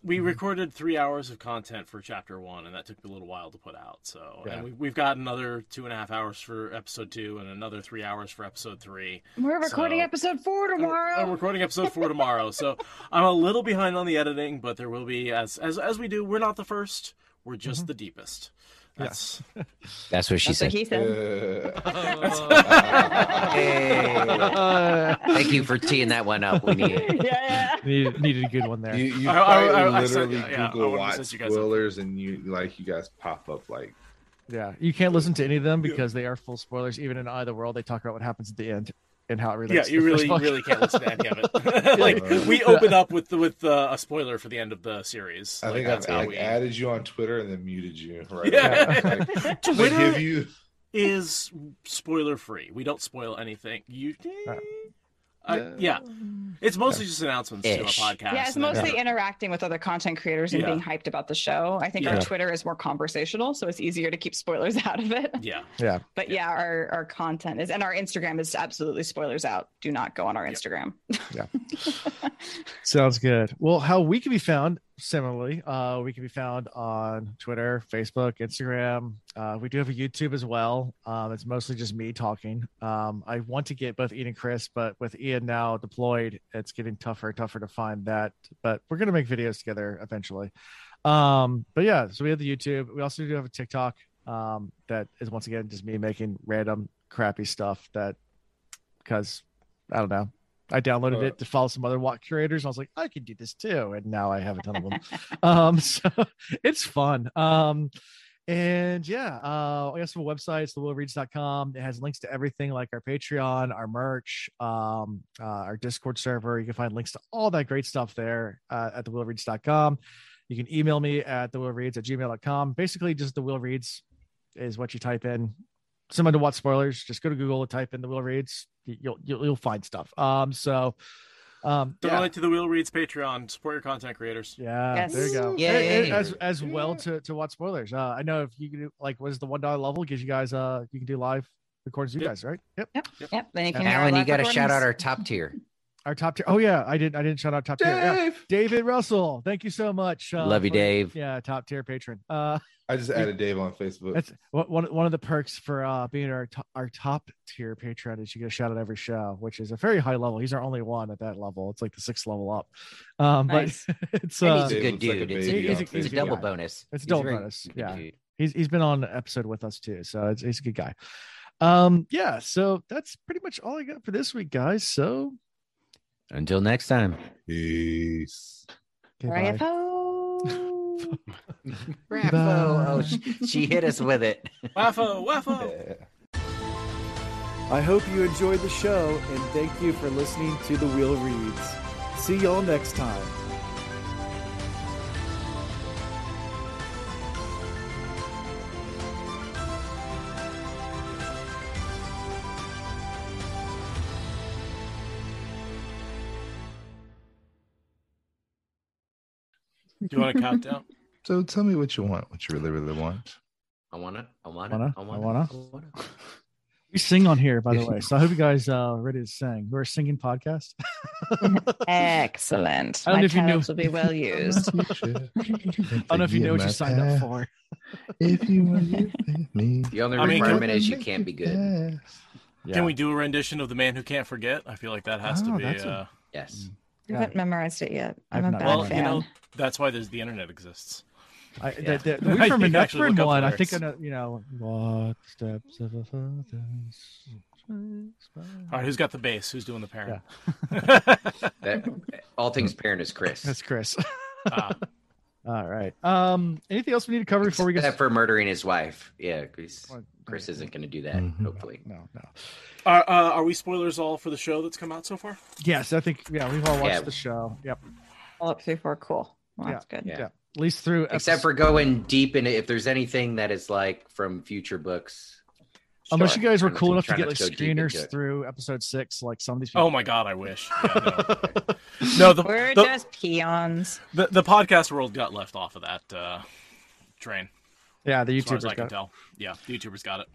We mm-hmm. recorded three hours of content for chapter one, and that took a little while to put out. So, Yeah. and we, we've got another two and a half hours for episode two, and another three hours for episode three. We're recording So- episode four tomorrow. I'm recording episode four tomorrow, so I'm a little behind on the editing, but there will be as as as we do. We're not the first. We're just mm-hmm. the deepest. That's That's what she That's what said. he said. Uh, Thank you for teeing that one up. We need it. yeah, yeah. needed, needed a good one there. you, you I- I- probably I- I said- literally yeah, google wouldn't watch you guys spoilers and you like you guys pop up like Yeah, you can't listen to any of them because they are full spoilers. Even in Either World, they talk about what happens at the end and how it relates. yeah. You to the really really can't listen to any of it. like we open up with with uh, a spoiler for the end of the series. i Like, think that's i've how like, we. added you on twitter and then muted you right Yeah. Like, they Twitter give you is spoiler free. We don't spoil anything. You, Uh, uh, yeah, it's mostly just announcements to a podcast. Yeah, it's and then- mostly interacting with other content creators and Yeah. being hyped about the show. I think our Twitter is more conversational, so it's easier to keep spoilers out of it. Yeah, Yeah, But yeah, our, our content is, and our Instagram is absolutely spoilers out. Do not go on our Instagram. Yeah. Instagram. Sounds good. Well, how we can be found similarly, uh, we can be found on Twitter, Facebook, Instagram. Uh, we do have a YouTube as well. Um, it's mostly just me talking. Um, I want to get both Ian and Chris, but with Ian now deployed, it's getting tougher and tougher to find that. But we're gonna make videos together eventually. Um, but yeah, so we have the YouTube. We also do have a TikTok um, that is once again just me making random crappy stuff that because I don't know. I downloaded Uh, it to follow some other walk curators. I was like, I could do this too, and now I have a ton of them. um, so it's fun. Um, and yeah, uh, I guess the website is thewheelreads.com. It has links to everything like our Patreon, our merch, um, uh, our Discord server. You can find links to all that great stuff there uh, at thewheelreads.com. You can email me at thewillreads at gmail.com. Basically, just the Wheel Reads is what you type in. Similar to WoT Spoilers, just go to Google and type in the Wheel Reads. You'll, you'll, you'll find stuff. Um, so, um, yeah. Donate to the Wheel Reads Patreon. Support your content creators. Yeah, Yes. there you go. Yay. And- and as as well to to watch spoilers. Uh, I know if you can do like what is the one dollar level gives you guys uh you can do live recordings. You Yep. guys right? Yep. Yep. Yep. Then you can hear Alan, you got to shout out our top tier. Our top tier. Oh yeah, I didn't. I didn't shout out top tier. Yeah. Dave. David Russell, thank you so much. Uh, Love you, for- Dave. Yeah, top tier patron. Uh, I just added Dave on Facebook. that's one one one of the perks for uh being our to- our top tier patron is you get a shout out every show, which is a very high level. He's our only one at that level. It's like the sixth level up. Um, Nice. but it's uh, he's a good looks like a dude. it's, baby a, on it's, it's a double Yeah. bonus. It's a double very bonus, good yeah. dude. he's he's been on an episode with us too so it's, he's a good guy um yeah so that's pretty much all i got for this week guys so Until next time. Peace. okay, bye. Bravo. Bravo. Oh, she, she hit us with it. Waffo, waffo. Yeah. i hope you enjoyed the show and thank you for listening to the wheel reads see y'all next time Do you want a countdown? So tell me what you want, what you really, really want. I wanna. I wanna. Wanna? I I wanna. wanna? I wanna. we sing on here by the way so i hope you guys uh ready to sing we're a singing podcast Excellent. I don't My know if you knew- talents will be well used. i don't know if you know what you signed up for If you want to with me. The only I mean, requirement is you can't be good. Can we do a rendition of "The Man Who Can't Forget"? I feel like that has Oh, to be. that's a- Uh, Yes. I haven't memorized it yet. I've I'm a not bad well, fan. you know, that's why there's the internet exists. I, Yeah. the, the, the I we from think actually Epinephrine look up one, I think I know, you know, what steps of a father's All right, who's got the bass? Who's doing the parent? That, all things parent is Chris. That's Chris. Ah, All right. Um, anything else we need to cover before we get? Except for murdering his wife. Yeah, Chris. What? Chris isn't going to do that. Mhm. Hopefully. No, no. are, uh, are we spoilers all for the show that's come out so far? Yes, I think yeah, we've all watched Yeah. the show. Yep. All up through four. Cool. Well, Yeah. that's good. Yeah. Yeah. At least through Except for going deep in it. if there's anything that is like from future books. unless Sure. you guys were cool enough to get not like go screeners through episode six, like some of these people. Oh my god, I wish. Yeah, no. no, the, We're the, just peons. the the podcast world got left off of that uh, train. Yeah, the As as YouTubers I can got. It. tell. Yeah, the YouTubers got it.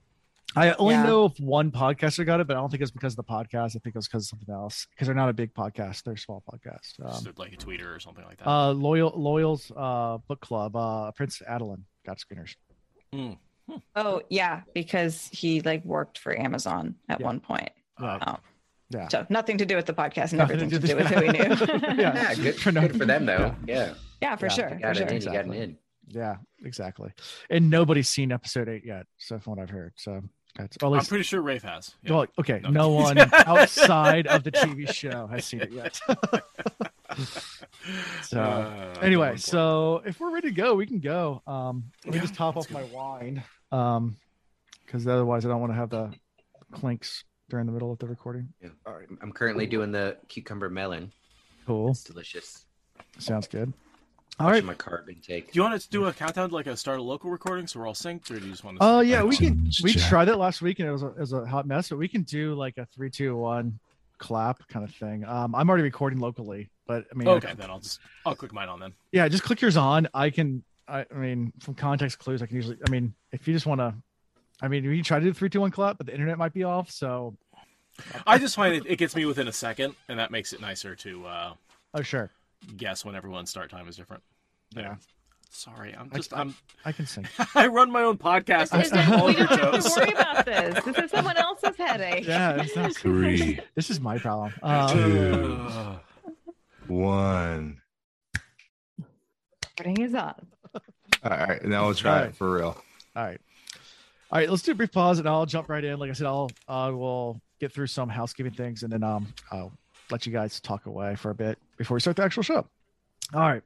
I only Yeah. know if one podcaster got it, but I don't think it's because of the podcast. I think it was because of something else. Because they're not a big podcast; they're a small podcast. Um, Just like a tweeter or something like that. uh, loyal loyal's uh book club. Uh, Prince Adeline got screeners. Mm. Oh yeah, because he like worked for Amazon at Yeah. one point. Right. Oh. Yeah. So nothing to do with the podcast and Nothing everything to to do do with with- who we knew. Yeah. Yeah, good, For good for them though. Yeah. yeah, for Yeah. sure. You For got sure. it in, you got it in. Yeah, exactly. And nobody's seen episode eight yet, so from what I've heard. So that's or at I'm pretty sure Rafe has. Yeah. well, okay, No. no one outside of the TV show has seen it yet. so Uh, anyway, going for it. so if we're ready to go, we can go. Um, let me Yeah, just top let's off my wine, um, because otherwise I don't want to have the clinks during the middle of the recording. Yeah. I'm currently doing the cucumber melon. Cool, It's delicious. sounds good. All Watching right. my carb intake. do you want to do a countdown like a start a local recording so we're all synced, or do you just want to? Oh yeah, we can. We tried that last week and it was a, it was a hot mess, but we can do like a three, two, one clap kind of thing. Um, I'm already recording locally, but I mean, Okay, then I'll just I'll click mine on then. yeah, just click yours on. I can. I, I mean, from context clues, I can usually. I mean, if you just want to, I mean, we can try to do three, two, one clap, but the internet might be off. So, I just find it, it gets me within a second, and that makes it nicer to uh, oh sure, guess when everyone's start time is different. Yeah. Sorry, I'm just I- I'm I can sing. I run my own podcast. This and is- step on we your don't have to worry about this. This is someone else's headache. Yeah, it's not, Three, this is my problem. Um, two, Ugh. one. Recording is on. All right, now we'll try All right. it for real. All right. All right, let's do a brief pause and I'll jump right in. Like I said, I'll I will get through some housekeeping things and then um I'll let you guys talk away for a bit before we start the actual show. All right.